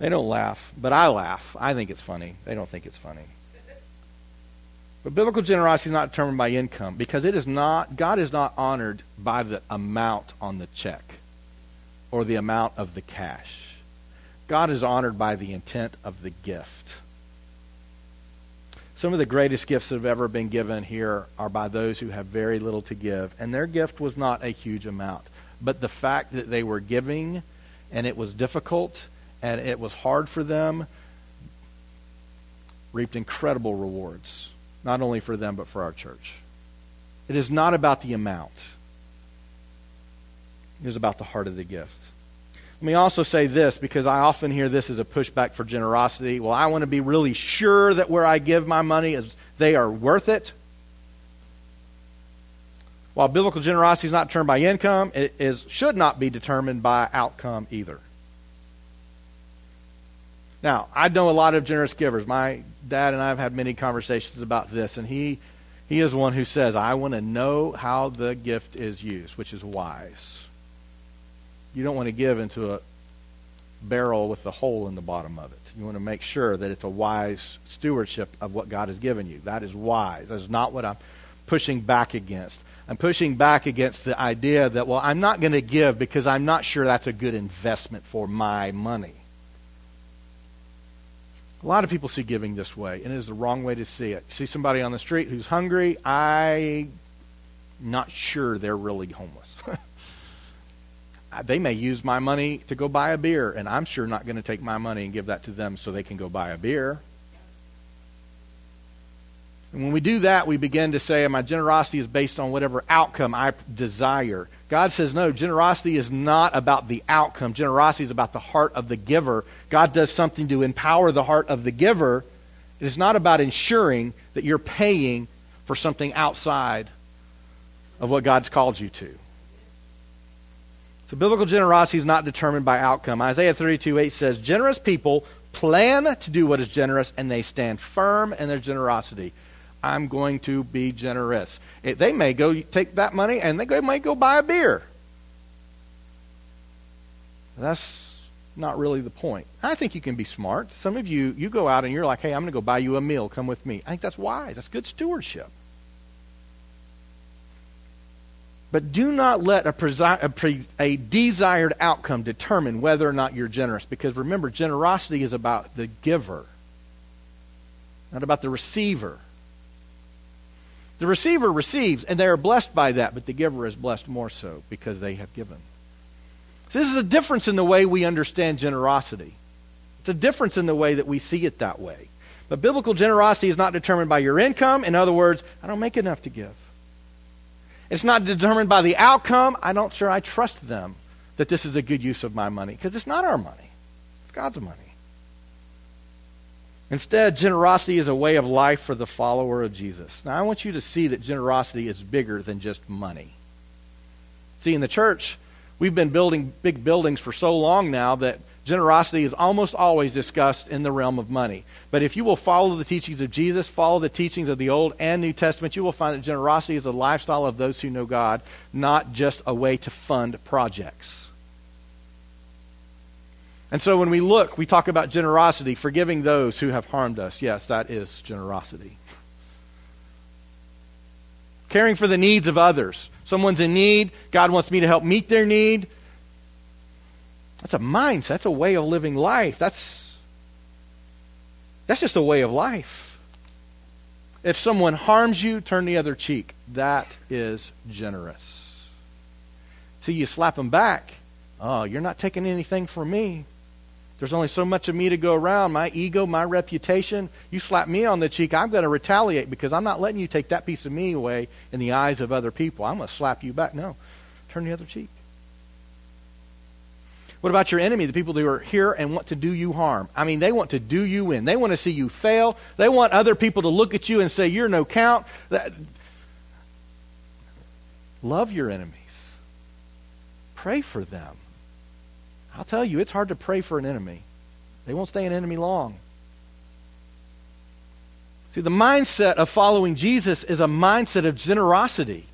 They don't laugh, but I laugh. I think it's funny. They don't think it's funny. But biblical generosity is not determined by income because it is not God is not honored by the amount on the check or the amount of the cash. God is honored by the intent of the gift. Some of the greatest gifts that have ever been given here are by those who have very little to give, and their gift was not a huge amount. But the fact that they were giving and it was difficult and it was hard for them reaped incredible rewards, not only for them but for our church. It is not about the amount. It is about the heart of the gift. Let me also say this because I often hear this as a pushback for generosity. Well, I want to be really sure that where I give my money is they are worth it. While biblical generosity is not determined by income, it is, should not be determined by outcome either. Now, I know a lot of generous givers. My dad and I have had many conversations about this, and he, he is one who says, I want to know how the gift is used, which is wise. You don't want to give into a barrel with a hole in the bottom of it. You want to make sure that it's a wise stewardship of what God has given you. That is wise. That is not what I'm pushing back against. I'm pushing back against the idea that, well, I'm not going to give because I'm not sure that's a good investment for my money. A lot of people see giving this way, and it is the wrong way to see it. See somebody on the street who's hungry, I'm not sure they're really homeless. They may use my money to go buy a beer, and I'm sure not going to take my money and give that to them so they can go buy a beer. And when we do that, we begin to say, my generosity is based on whatever outcome I desire. God says, no, generosity is not about the outcome. Generosity is about the heart of the giver. God does something to empower the heart of the giver. It is not about ensuring that you're paying for something outside of what God's called you to. So biblical generosity is not determined by outcome. Isaiah 32 8 says, Generous people plan to do what is generous, and they stand firm in their generosity. I'm going to be generous. It, they may go take that money and they may go buy a beer. That's not really the point. I think you can be smart. Some of you, you go out and you're like, hey, I'm going to go buy you a meal. Come with me. I think that's wise. That's good stewardship. But do not let a, presi- a, pre- a, desired outcome determine whether or not you're generous. Because remember, generosity is about the giver, not about the receiver. The receiver receives, and they are blessed by that, but the giver is blessed more so because they have given. So this is a difference in the way we understand generosity. It's a difference in the way that we see it that way. But biblical generosity is not determined by your income. In other words, I don't make enough to give. It's not determined by the outcome. I'm not sure I trust them that this is a good use of my money because it's not our money, it's God's money. Instead, generosity is a way of life for the follower of Jesus. Now, I want you to see that generosity is bigger than just money. See, in the church, we've been building big buildings for so long now that generosity is almost always discussed in the realm of money. But if you will follow the teachings of Jesus, follow the teachings of the Old and New Testament, you will find that generosity is a lifestyle of those who know God, not just a way to fund projects. And so when we look, we talk about generosity, forgiving those who have harmed us. Yes, that is generosity. Caring for the needs of others. Someone's in need, God wants me to help meet their need. That's a mindset, that's a way of living life. That's that's just a way of life. If someone harms you, turn the other cheek. That is generous. See, you slap them back. Oh, you're not taking anything from me. There's only so much of me to go around. My ego, my reputation. You slap me on the cheek, I'm going to retaliate because I'm not letting you take that piece of me away in the eyes of other people. I'm going to slap you back. No. Turn the other cheek. What about your enemy, the people who are here and want to do you harm? I mean, they want to do you in. They want to see you fail. They want other people to look at you and say, You're no count. Love your enemies, pray for them. I'll tell you, it's hard to pray for an enemy. They won't stay an enemy long. See, the mindset of following Jesus is a mindset of generosity.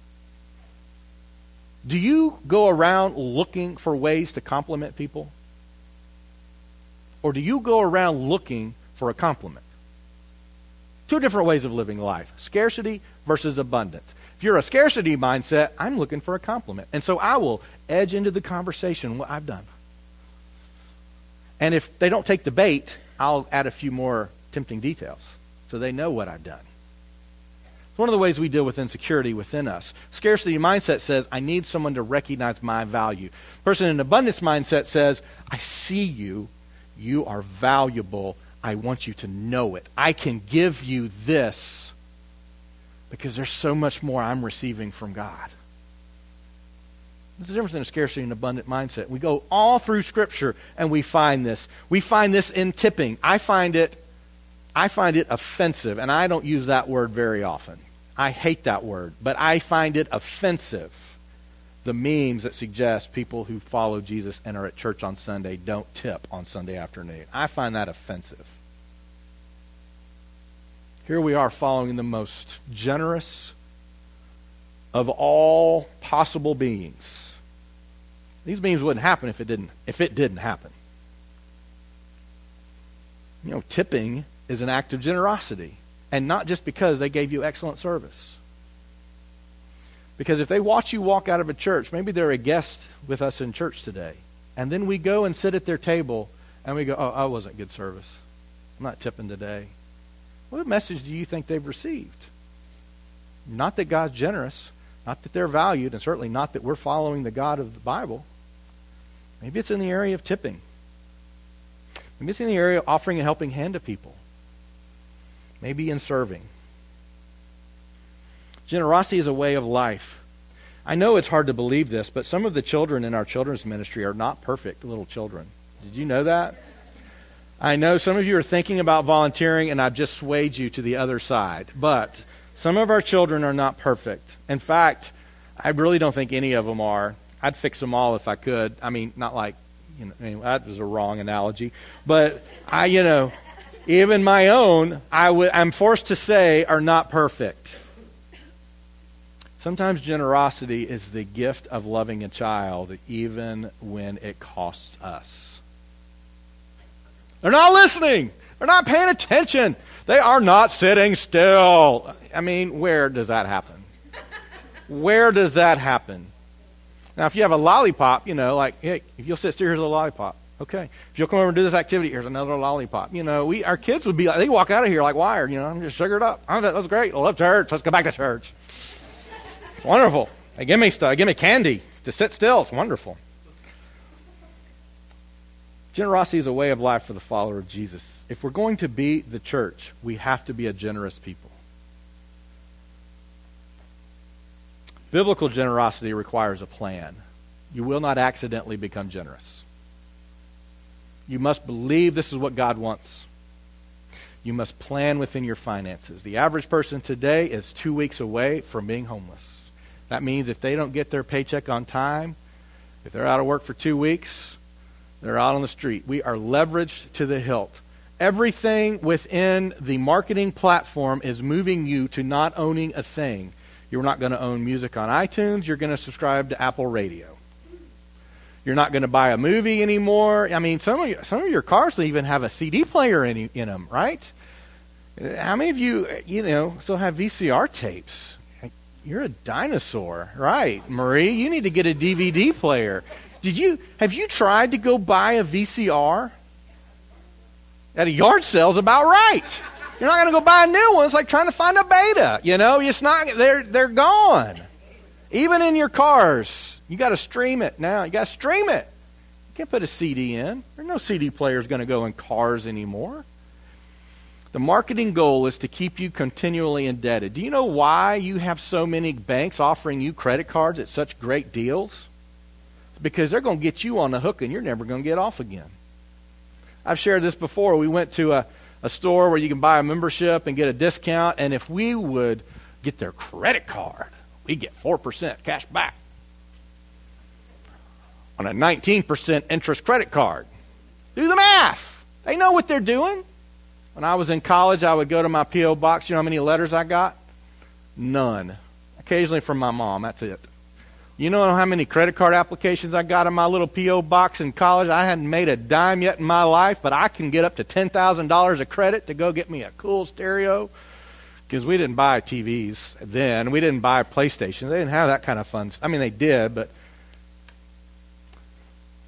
Do you go around looking for ways to compliment people? Or do you go around looking for a compliment? Two different ways of living life scarcity versus abundance. If you're a scarcity mindset, I'm looking for a compliment. And so I will edge into the conversation what I've done. And if they don't take the bait, I'll add a few more tempting details. so they know what I've done. It's one of the ways we deal with insecurity within us. Scarcity mindset says, I need someone to recognize my value. Person in abundance mindset says, I see you. You are valuable. I want you to know it. I can give you this because there's so much more I'm receiving from God. There's a difference in a scarcity and abundant mindset. We go all through Scripture and we find this. We find this in tipping. I find it I find it offensive, and I don't use that word very often. I hate that word, but I find it offensive. The memes that suggest people who follow Jesus and are at church on Sunday don't tip on Sunday afternoon. I find that offensive. Here we are following the most generous of all possible beings. These beings wouldn't happen if it didn't if it didn't happen. You know, tipping is an act of generosity. And not just because they gave you excellent service. Because if they watch you walk out of a church, maybe they're a guest with us in church today, and then we go and sit at their table and we go, oh, I wasn't good service. I'm not tipping today. What message do you think they've received? Not that God's generous, not that they're valued, and certainly not that we're following the God of the Bible. Maybe it's in the area of tipping. Maybe it's in the area of offering a helping hand to people maybe in serving. Generosity is a way of life. I know it's hard to believe this, but some of the children in our children's ministry are not perfect little children. Did you know that? I know some of you are thinking about volunteering, and I've just swayed you to the other side. But some of our children are not perfect. In fact, I really don't think any of them are. I'd fix them all if I could. I mean, not like, you know, anyway, that was a wrong analogy. But I, you know, even my own, I w- I'm forced to say, are not perfect. Sometimes generosity is the gift of loving a child, even when it costs us. They're not listening. They're not paying attention. They are not sitting still. I mean, where does that happen? Where does that happen? Now, if you have a lollipop, you know, like, hey, if you'll sit still, here's a lollipop. Okay. If you'll come over and do this activity, here's another lollipop. You know, we our kids would be like, they walk out of here like wired. You know, I'm just sugared up. Oh, that was great. I love church. Let's go back to church. It's wonderful. They give me stuff. Give me candy to sit still. It's wonderful. Generosity is a way of life for the follower of Jesus. If we're going to be the church, we have to be a generous people. Biblical generosity requires a plan. You will not accidentally become generous. You must believe this is what God wants. You must plan within your finances. The average person today is two weeks away from being homeless. That means if they don't get their paycheck on time, if they're out of work for two weeks, they're out on the street. We are leveraged to the hilt. Everything within the marketing platform is moving you to not owning a thing. You're not going to own music on iTunes. You're going to subscribe to Apple Radio. You're not going to buy a movie anymore. I mean, some of your, some of your cars even have a CD player in, in them, right? How many of you, you know, still have VCR tapes? You're a dinosaur, right, Marie? You need to get a DVD player. Did you have you tried to go buy a VCR? At a yard sale is about right. You're not going to go buy a new one. It's like trying to find a beta. You know, it's not. They're they're gone. Even in your cars, you got to stream it now. You got to stream it. You can't put a CD in. There's no CD players going to go in cars anymore. The marketing goal is to keep you continually indebted. Do you know why you have so many banks offering you credit cards at such great deals? It's because they're going to get you on the hook and you're never going to get off again. I've shared this before. We went to a, a store where you can buy a membership and get a discount, and if we would get their credit card, we get 4% cash back on a 19% interest credit card. Do the math. They know what they're doing. When I was in college, I would go to my P.O. box. You know how many letters I got? None. Occasionally from my mom. That's it. You know how many credit card applications I got in my little P.O. box in college? I hadn't made a dime yet in my life, but I can get up to $10,000 of credit to go get me a cool stereo, because we didn't buy TVs then. We didn't buy PlayStation. They didn't have that kind of fun. I mean, they did, but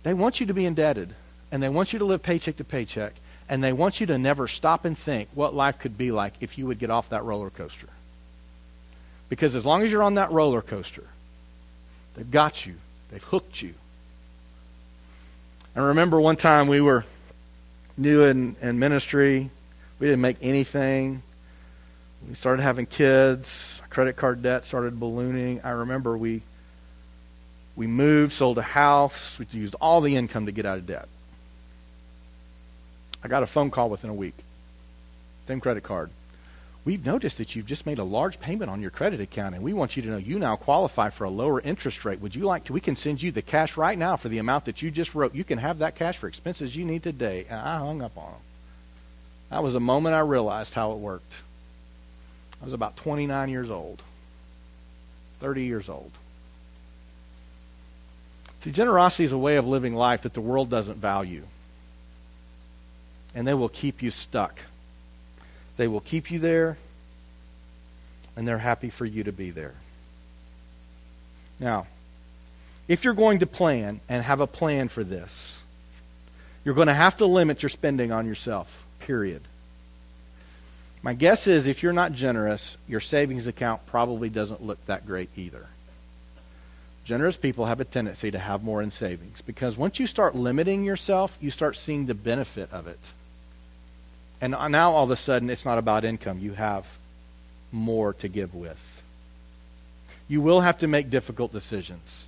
they want you to be indebted, and they want you to live paycheck to paycheck, and they want you to never stop and think what life could be like if you would get off that roller coaster. Because as long as you're on that roller coaster, they've got you, they've hooked you. I remember one time we were new in, in ministry, we didn't make anything. We started having kids, credit card debt started ballooning. I remember we we moved, sold a house, we used all the income to get out of debt. I got a phone call within a week. Same credit card. We've noticed that you've just made a large payment on your credit account, and we want you to know you now qualify for a lower interest rate. Would you like to? We can send you the cash right now for the amount that you just wrote. You can have that cash for expenses you need today. And I hung up on them. That was the moment I realized how it worked. I was about 29 years old, 30 years old. See, generosity is a way of living life that the world doesn't value and they will keep you stuck. They will keep you there, and they're happy for you to be there. Now, if you're going to plan and have a plan for this, you're going to have to limit your spending on yourself, period. My guess is if you're not generous, your savings account probably doesn't look that great either. Generous people have a tendency to have more in savings because once you start limiting yourself, you start seeing the benefit of it. And now all of a sudden, it's not about income. You have more to give with. You will have to make difficult decisions.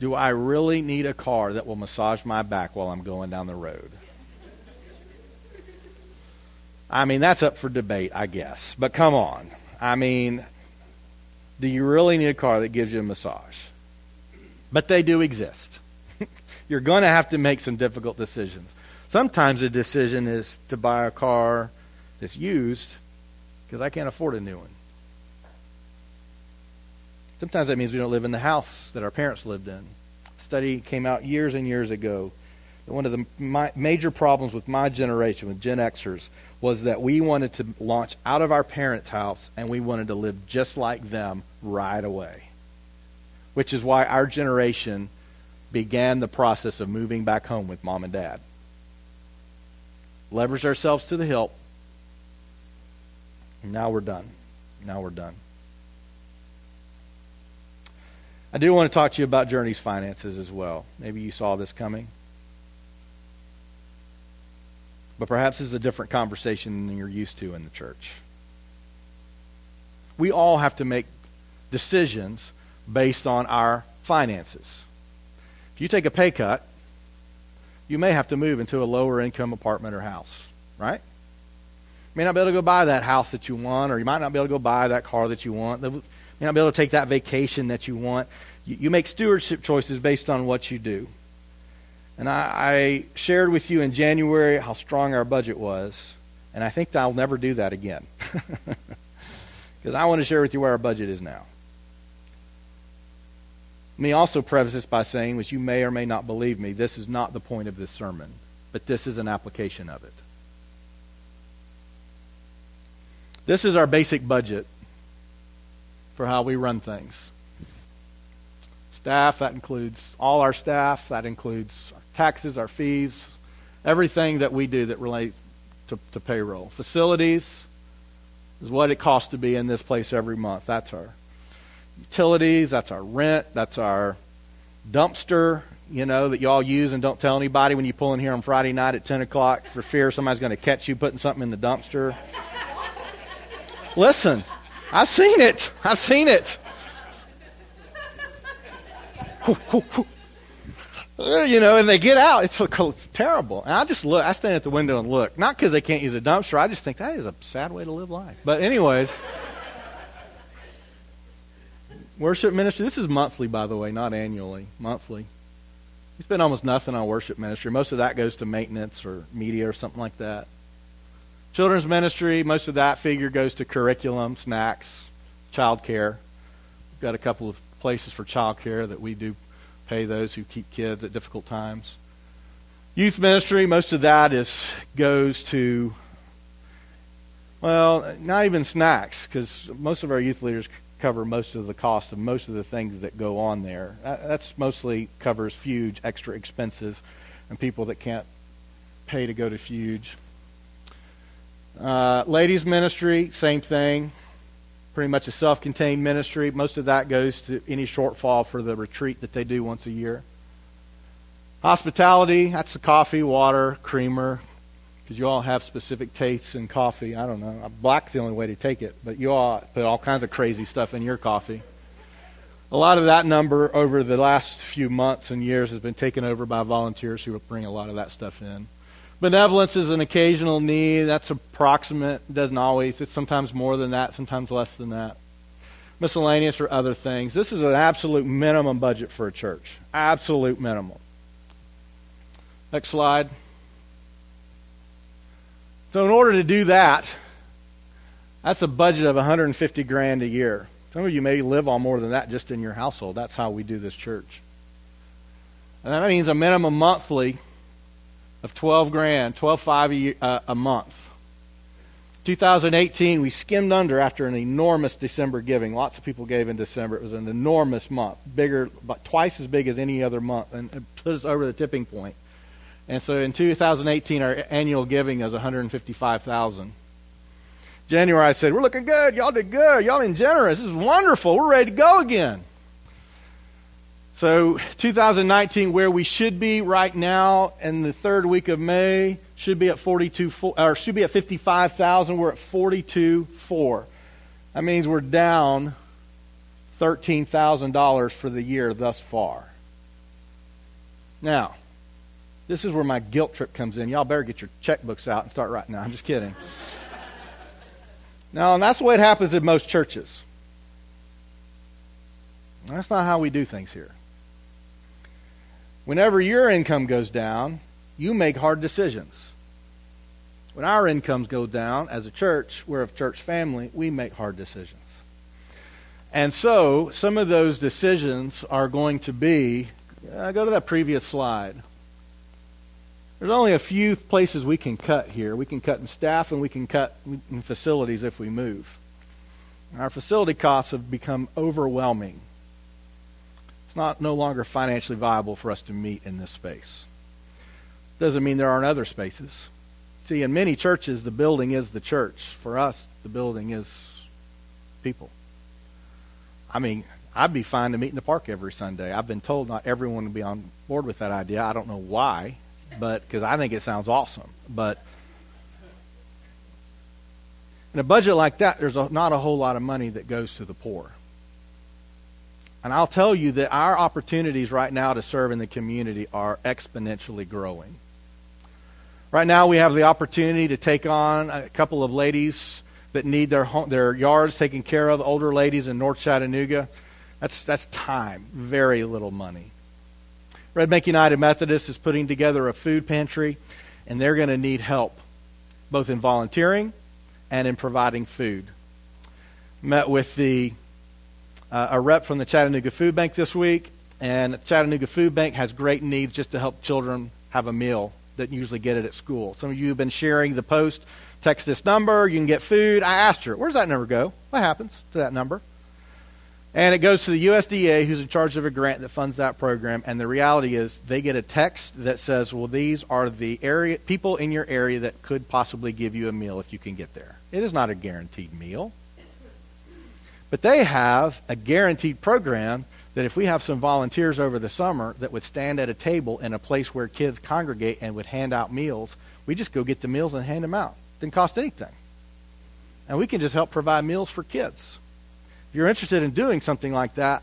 Do I really need a car that will massage my back while I'm going down the road? I mean, that's up for debate, I guess. But come on. I mean, do you really need a car that gives you a massage? But they do exist. You're going to have to make some difficult decisions. Sometimes the decision is to buy a car that's used because I can't afford a new one. Sometimes that means we don't live in the house that our parents lived in. A study came out years and years ago that one of the major problems with my generation, with Gen Xers, was that we wanted to launch out of our parents' house and we wanted to live just like them right away. Which is why our generation began the process of moving back home with mom and dad leveraged ourselves to the hilt. Now we're done. Now we're done. I do want to talk to you about Journey's finances as well. Maybe you saw this coming. But perhaps it's a different conversation than you're used to in the church. We all have to make decisions based on our finances. If you take a pay cut, you may have to move into a lower income apartment or house, right? You may not be able to go buy that house that you want, or you might not be able to go buy that car that you want. You may not be able to take that vacation that you want. You, you make stewardship choices based on what you do. And I, I shared with you in January how strong our budget was, and I think I'll never do that again. Because I want to share with you where our budget is now. Let me also preface this by saying, which you may or may not believe me, this is not the point of this sermon, but this is an application of it. This is our basic budget for how we run things. Staff, that includes all our staff, that includes taxes, our fees, everything that we do that relate to, to payroll. Facilities is what it costs to be in this place every month. That's our utilities, that's our rent, that's our dumpster, you know, that y'all use and don't tell anybody when you pull in here on Friday night at 10 o'clock for fear somebody's going to catch you putting something in the dumpster. Listen, I've seen it. I've seen it. Uh, you know, and they get out. It's, it's terrible. And I just look. I stand at the window and look. Not because they can't use a dumpster. I just think that is a sad way to live life. But anyways. Worship ministry, this is monthly, by the way, not annually. Monthly. We spend almost nothing on worship ministry. Most of that goes to maintenance or media or something like that. Children's ministry, most of that figure goes to curriculum, snacks, child care. We've got a couple of places for child care that we do pay those who keep kids at difficult times. Youth ministry, most of that is goes to well, not even snacks, because most of our youth leaders cover most of the cost of most of the things that go on there. That's mostly covers huge extra expenses and people that can't pay to go to Fuge. Uh, ladies ministry, same thing. Pretty much a self-contained ministry. Most of that goes to any shortfall for the retreat that they do once a year. Hospitality, that's the coffee, water, creamer, because you all have specific tastes in coffee. I don't know. Black's the only way to take it, but you all put all kinds of crazy stuff in your coffee. A lot of that number over the last few months and years has been taken over by volunteers who bring a lot of that stuff in. Benevolence is an occasional need. That's approximate. It doesn't always. It's sometimes more than that, sometimes less than that. Miscellaneous or other things. This is an absolute minimum budget for a church. Absolute minimum. Next slide. So in order to do that, that's a budget of 150 grand a year. Some of you may live on more than that just in your household. That's how we do this church. And that means a minimum monthly of 12 grand, 12.5 a, year, uh, a month. 2018, we skimmed under after an enormous December giving. Lots of people gave in December. It was an enormous month, bigger, but twice as big as any other month, and it put us over the tipping point. And so in 2018, our annual giving is 155,000. January, I said, "We're looking good. Y'all did good. Y'all been generous. This is wonderful. We're ready to go again." So 2019, where we should be right now in the third week of May, should be at 42, or should be at 55,000. We're at 42.4. That means we're down $13,000 for the year thus far. Now, this is where my guilt trip comes in. Y'all better get your checkbooks out and start writing. Now, I'm just kidding. now, and that's the way it happens in most churches. That's not how we do things here. Whenever your income goes down, you make hard decisions. When our incomes go down as a church, we're a church family, we make hard decisions. And so, some of those decisions are going to be uh, go to that previous slide. There's only a few places we can cut here. We can cut in staff and we can cut in facilities if we move. Our facility costs have become overwhelming. It's not no longer financially viable for us to meet in this space. Doesn't mean there aren't other spaces. See, in many churches, the building is the church. For us, the building is people. I mean, I'd be fine to meet in the park every Sunday. I've been told not everyone will be on board with that idea. I don't know why but because I think it sounds awesome. But in a budget like that, there's a, not a whole lot of money that goes to the poor. And I'll tell you that our opportunities right now to serve in the community are exponentially growing. Right now, we have the opportunity to take on a couple of ladies that need their home, their yards taken care of, older ladies in North Chattanooga. That's that's time, very little money. Red Bank United Methodist is putting together a food pantry, and they're going to need help, both in volunteering and in providing food. Met with the uh, a rep from the Chattanooga Food Bank this week, and Chattanooga Food Bank has great needs just to help children have a meal that usually get it at school. Some of you have been sharing the post. Text this number, you can get food. I asked her, where does that number go? What happens to that number? And it goes to the USDA, who's in charge of a grant that funds that program. And the reality is, they get a text that says, "Well, these are the area people in your area that could possibly give you a meal if you can get there." It is not a guaranteed meal, but they have a guaranteed program that if we have some volunteers over the summer that would stand at a table in a place where kids congregate and would hand out meals, we just go get the meals and hand them out. Didn't cost anything, and we can just help provide meals for kids. If you're interested in doing something like that,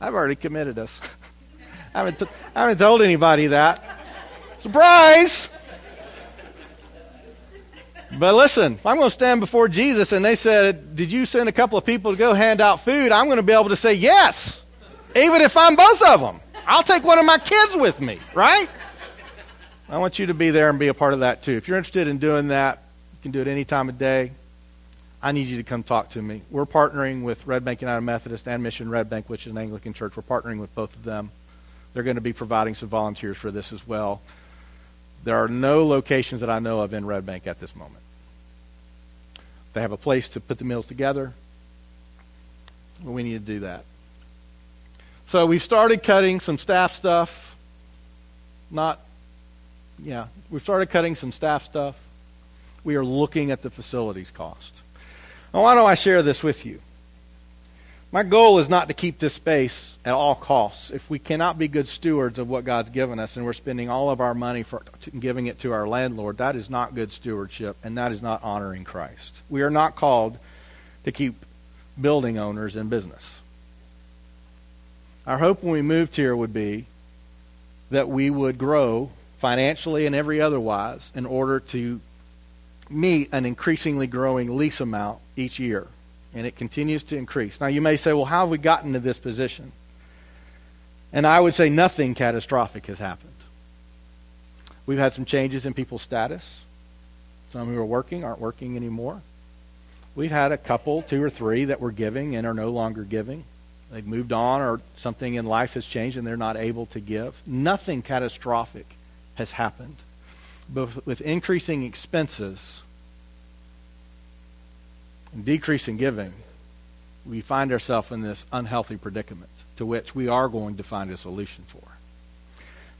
I've already committed us. I, haven't t- I haven't told anybody that. Surprise! But listen, if I'm going to stand before Jesus and they said, Did you send a couple of people to go hand out food? I'm going to be able to say yes, even if I'm both of them. I'll take one of my kids with me, right? I want you to be there and be a part of that too. If you're interested in doing that, you can do it any time of day. I need you to come talk to me. We're partnering with Red Bank United Methodist and Mission Red Bank, which is an Anglican church. We're partnering with both of them. They're going to be providing some volunteers for this as well. There are no locations that I know of in Red Bank at this moment. They have a place to put the meals together. We need to do that. So we've started cutting some staff stuff. Not Yeah, we've started cutting some staff stuff. We are looking at the facilities cost. Now, why do I share this with you? My goal is not to keep this space at all costs. If we cannot be good stewards of what God's given us and we're spending all of our money for giving it to our landlord, that is not good stewardship and that is not honoring Christ. We are not called to keep building owners in business. Our hope when we moved here would be that we would grow financially and every otherwise in order to meet an increasingly growing lease amount each year. And it continues to increase. Now, you may say, well, how have we gotten to this position? And I would say nothing catastrophic has happened. We've had some changes in people's status. Some who are working aren't working anymore. We've had a couple, two or three, that were giving and are no longer giving. They've moved on or something in life has changed and they're not able to give. Nothing catastrophic has happened. But with increasing expenses and decreasing giving, we find ourselves in this unhealthy predicament to which we are going to find a solution for.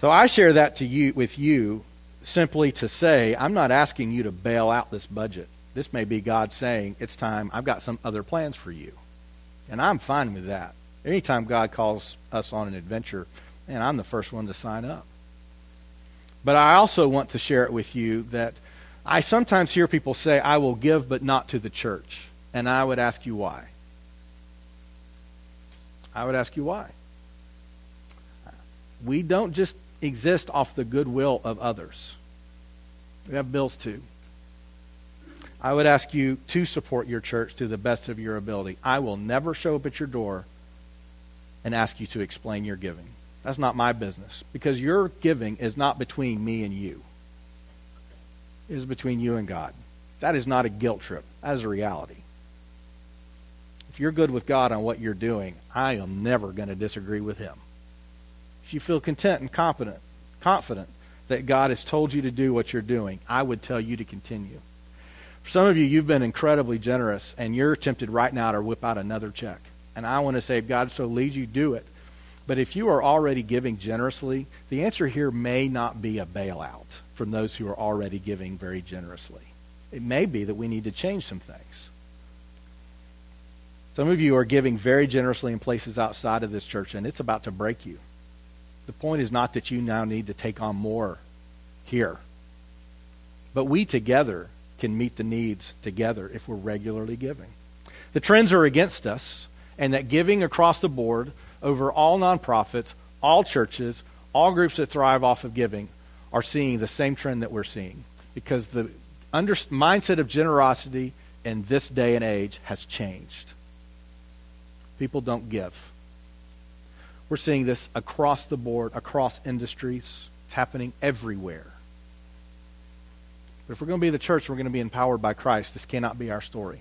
So I share that to you with you simply to say I'm not asking you to bail out this budget. This may be God saying, It's time, I've got some other plans for you. And I'm fine with that. Anytime God calls us on an adventure, and I'm the first one to sign up. But I also want to share it with you that I sometimes hear people say, I will give, but not to the church. And I would ask you why. I would ask you why. We don't just exist off the goodwill of others, we have bills too. I would ask you to support your church to the best of your ability. I will never show up at your door and ask you to explain your giving. That's not my business because your giving is not between me and you. Is between you and God. That is not a guilt trip. That is a reality. If you're good with God on what you're doing, I am never going to disagree with him. If you feel content and confident, confident that God has told you to do what you're doing, I would tell you to continue. For some of you, you've been incredibly generous, and you're tempted right now to whip out another check. And I want to say, if God so leads you, do it. But if you are already giving generously, the answer here may not be a bailout from those who are already giving very generously. It may be that we need to change some things. Some of you are giving very generously in places outside of this church, and it's about to break you. The point is not that you now need to take on more here, but we together can meet the needs together if we're regularly giving. The trends are against us and that giving across the board over all nonprofits, all churches, all groups that thrive off of giving are seeing the same trend that we're seeing because the under, mindset of generosity in this day and age has changed. People don't give. We're seeing this across the board, across industries. It's happening everywhere. But if we're going to be the church, we're going to be empowered by Christ. This cannot be our story.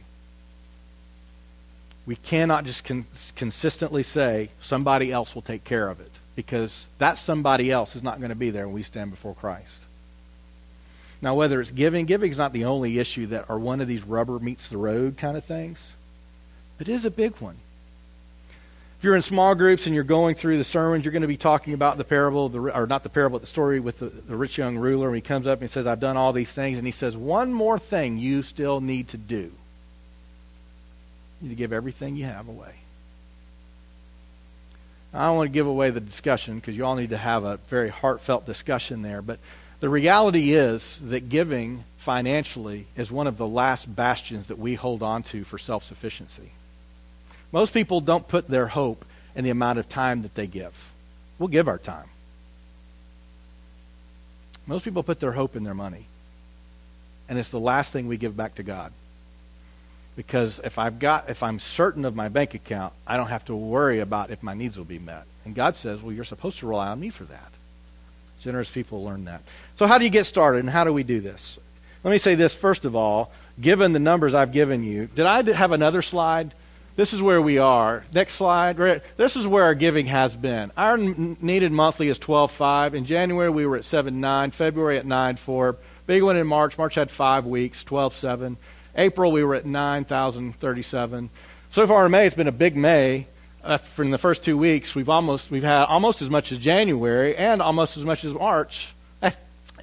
We cannot just con- consistently say somebody else will take care of it because that somebody else is not going to be there when we stand before Christ. Now, whether it's giving, giving is not the only issue that are one of these rubber meets the road kind of things, but it is a big one. If you're in small groups and you're going through the sermons, you're going to be talking about the parable, the, or not the parable, but the story with the, the rich young ruler. And he comes up and he says, I've done all these things. And he says, One more thing you still need to do. You need to give everything you have away. I don't want to give away the discussion because you all need to have a very heartfelt discussion there. But the reality is that giving financially is one of the last bastions that we hold on to for self sufficiency. Most people don't put their hope in the amount of time that they give. We'll give our time. Most people put their hope in their money. And it's the last thing we give back to God. Because if I've got if I'm certain of my bank account, I don't have to worry about if my needs will be met. And God says, "Well, you're supposed to rely on me for that." Generous people learn that. So how do you get started and how do we do this? Let me say this first of all, given the numbers I've given you. Did I have another slide? This is where we are. Next slide. This is where our giving has been. Our needed monthly is 12.5. In January, we were at 7.9. February at 9.4. Big one in March. March had five weeks, 12.7. April, we were at 9,037. So far in May, it's been a big May. Uh, from the first two weeks, we've almost we've had almost as much as January and almost as much as March.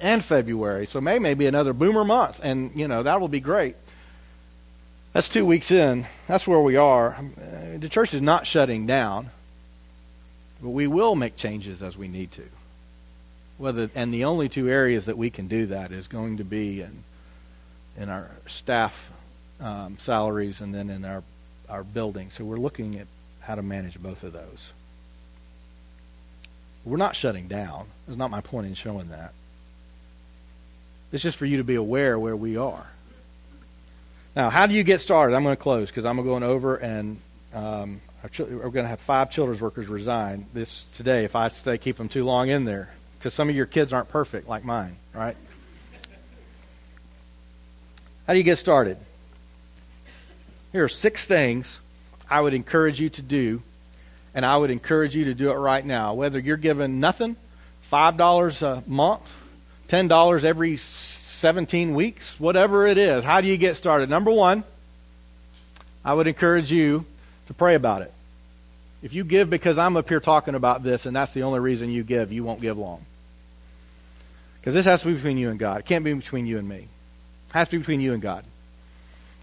and February. So May may be another boomer month, and you know that will be great. That's two weeks in. That's where we are. The church is not shutting down, but we will make changes as we need to. Whether and the only two areas that we can do that is going to be in in our staff um, salaries and then in our our building. So we're looking at how to manage both of those. We're not shutting down. That's not my point in showing that. It's just for you to be aware where we are. Now, how do you get started? I'm going to close because I'm going over and um, we're going to have five children's workers resign this today if I stay keep them too long in there because some of your kids aren't perfect like mine, right? How do you get started? Here are six things I would encourage you to do, and I would encourage you to do it right now. Whether you're given nothing, $5 a month, $10 every 17 weeks, whatever it is. How do you get started? Number one, I would encourage you to pray about it. If you give because I'm up here talking about this and that's the only reason you give, you won't give long. Because this has to be between you and God. It can't be between you and me. Has to be between you and God.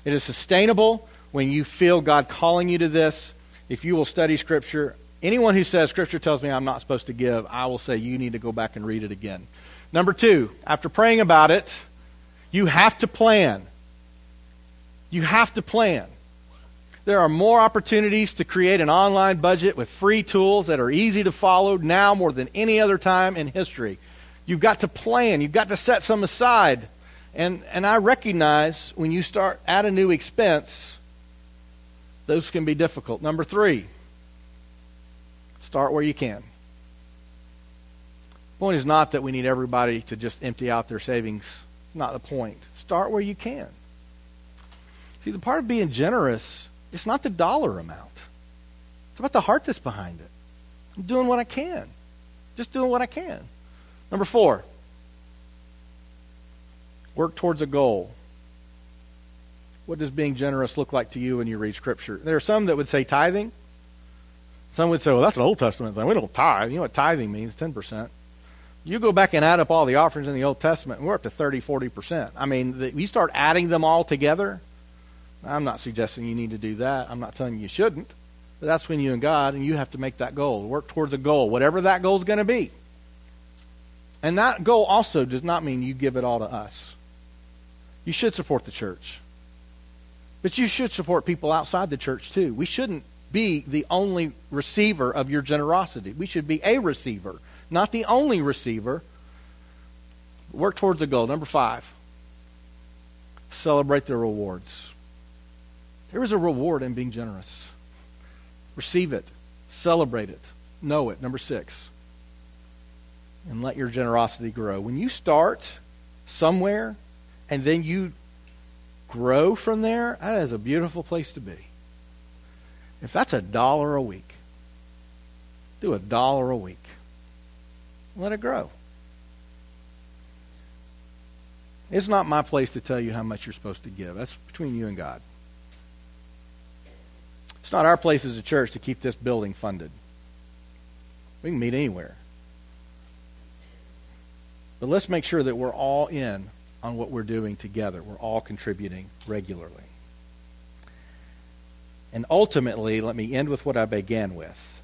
It is sustainable when you feel God calling you to this. If you will study Scripture, anyone who says Scripture tells me I'm not supposed to give, I will say you need to go back and read it again. Number two, after praying about it, you have to plan. You have to plan. There are more opportunities to create an online budget with free tools that are easy to follow now more than any other time in history. You've got to plan. You've got to set some aside. And, and I recognize when you start at a new expense, those can be difficult. Number three, start where you can. The point is not that we need everybody to just empty out their savings. Not the point. Start where you can. See, the part of being generous, it's not the dollar amount. It's about the heart that's behind it. I'm doing what I can. Just doing what I can. Number four, work towards a goal. What does being generous look like to you when you read Scripture? There are some that would say tithing. Some would say, well, that's an Old Testament thing. We don't tithe. You know what tithing means? 10%. You go back and add up all the offerings in the Old Testament, and we're up to 30, 40%. I mean, the, you start adding them all together. I'm not suggesting you need to do that. I'm not telling you you shouldn't. But that's between you and God, and you have to make that goal. Work towards a goal, whatever that goal is going to be. And that goal also does not mean you give it all to us. You should support the church. But you should support people outside the church too. We shouldn't be the only receiver of your generosity. We should be a receiver not the only receiver. Work towards a goal. Number five, celebrate the rewards. There is a reward in being generous. Receive it, celebrate it, know it. Number six, and let your generosity grow. When you start somewhere and then you grow from there, that is a beautiful place to be. If that's a dollar a week, do a dollar a week. Let it grow. It's not my place to tell you how much you're supposed to give. That's between you and God. It's not our place as a church to keep this building funded. We can meet anywhere. But let's make sure that we're all in on what we're doing together. We're all contributing regularly. And ultimately, let me end with what I began with.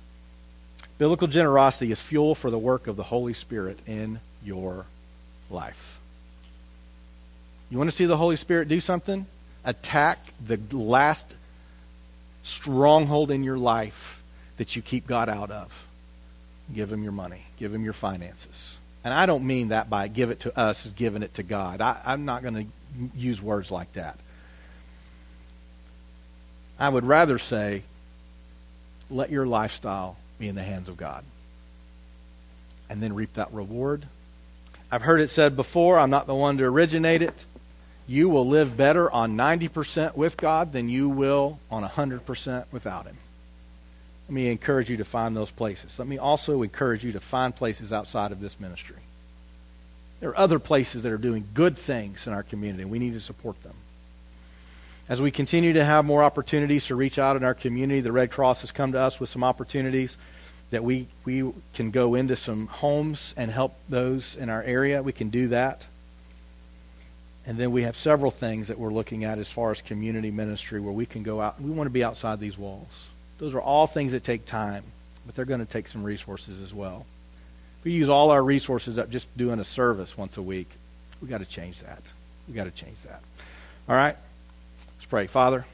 Biblical generosity is fuel for the work of the Holy Spirit in your life. You want to see the Holy Spirit do something? Attack the last stronghold in your life that you keep God out of. Give him your money, give him your finances. And I don't mean that by give it to us giving it to God. I, I'm not going to use words like that. I would rather say, let your lifestyle be in the hands of God. And then reap that reward. I've heard it said before, I'm not the one to originate it. You will live better on 90% with God than you will on 100% without Him. Let me encourage you to find those places. Let me also encourage you to find places outside of this ministry. There are other places that are doing good things in our community, and we need to support them. As we continue to have more opportunities to reach out in our community, the Red Cross has come to us with some opportunities that we, we can go into some homes and help those in our area. We can do that. And then we have several things that we're looking at as far as community ministry where we can go out. We want to be outside these walls. Those are all things that take time, but they're going to take some resources as well. If we use all our resources up just doing a service once a week, we've got to change that. We've got to change that. All right? Let's pray. Father,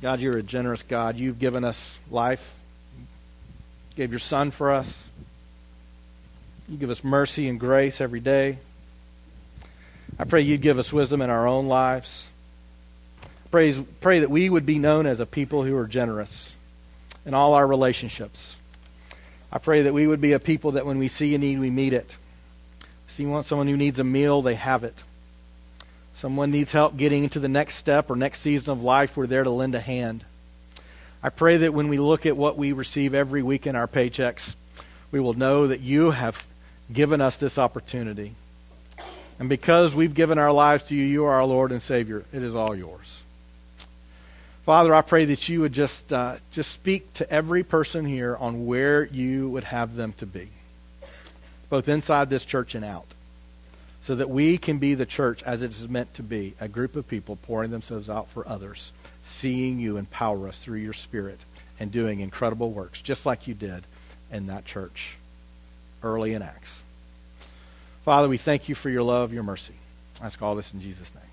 God, you're a generous God. You've given us life. You gave your Son for us. You give us mercy and grace every day. I pray you'd give us wisdom in our own lives. Pray, pray that we would be known as a people who are generous in all our relationships. I pray that we would be a people that when we see a need, we meet it. See want someone who needs a meal, they have it. Someone needs help getting into the next step or next season of life, we're there to lend a hand. I pray that when we look at what we receive every week in our paychecks, we will know that you have given us this opportunity. And because we've given our lives to you, you are our Lord and Savior. It is all yours. Father, I pray that you would just, uh, just speak to every person here on where you would have them to be, both inside this church and out, so that we can be the church as it is meant to be a group of people pouring themselves out for others, seeing you empower us through your Spirit and doing incredible works, just like you did in that church early in Acts. Father, we thank you for your love, your mercy. I ask all this in Jesus' name.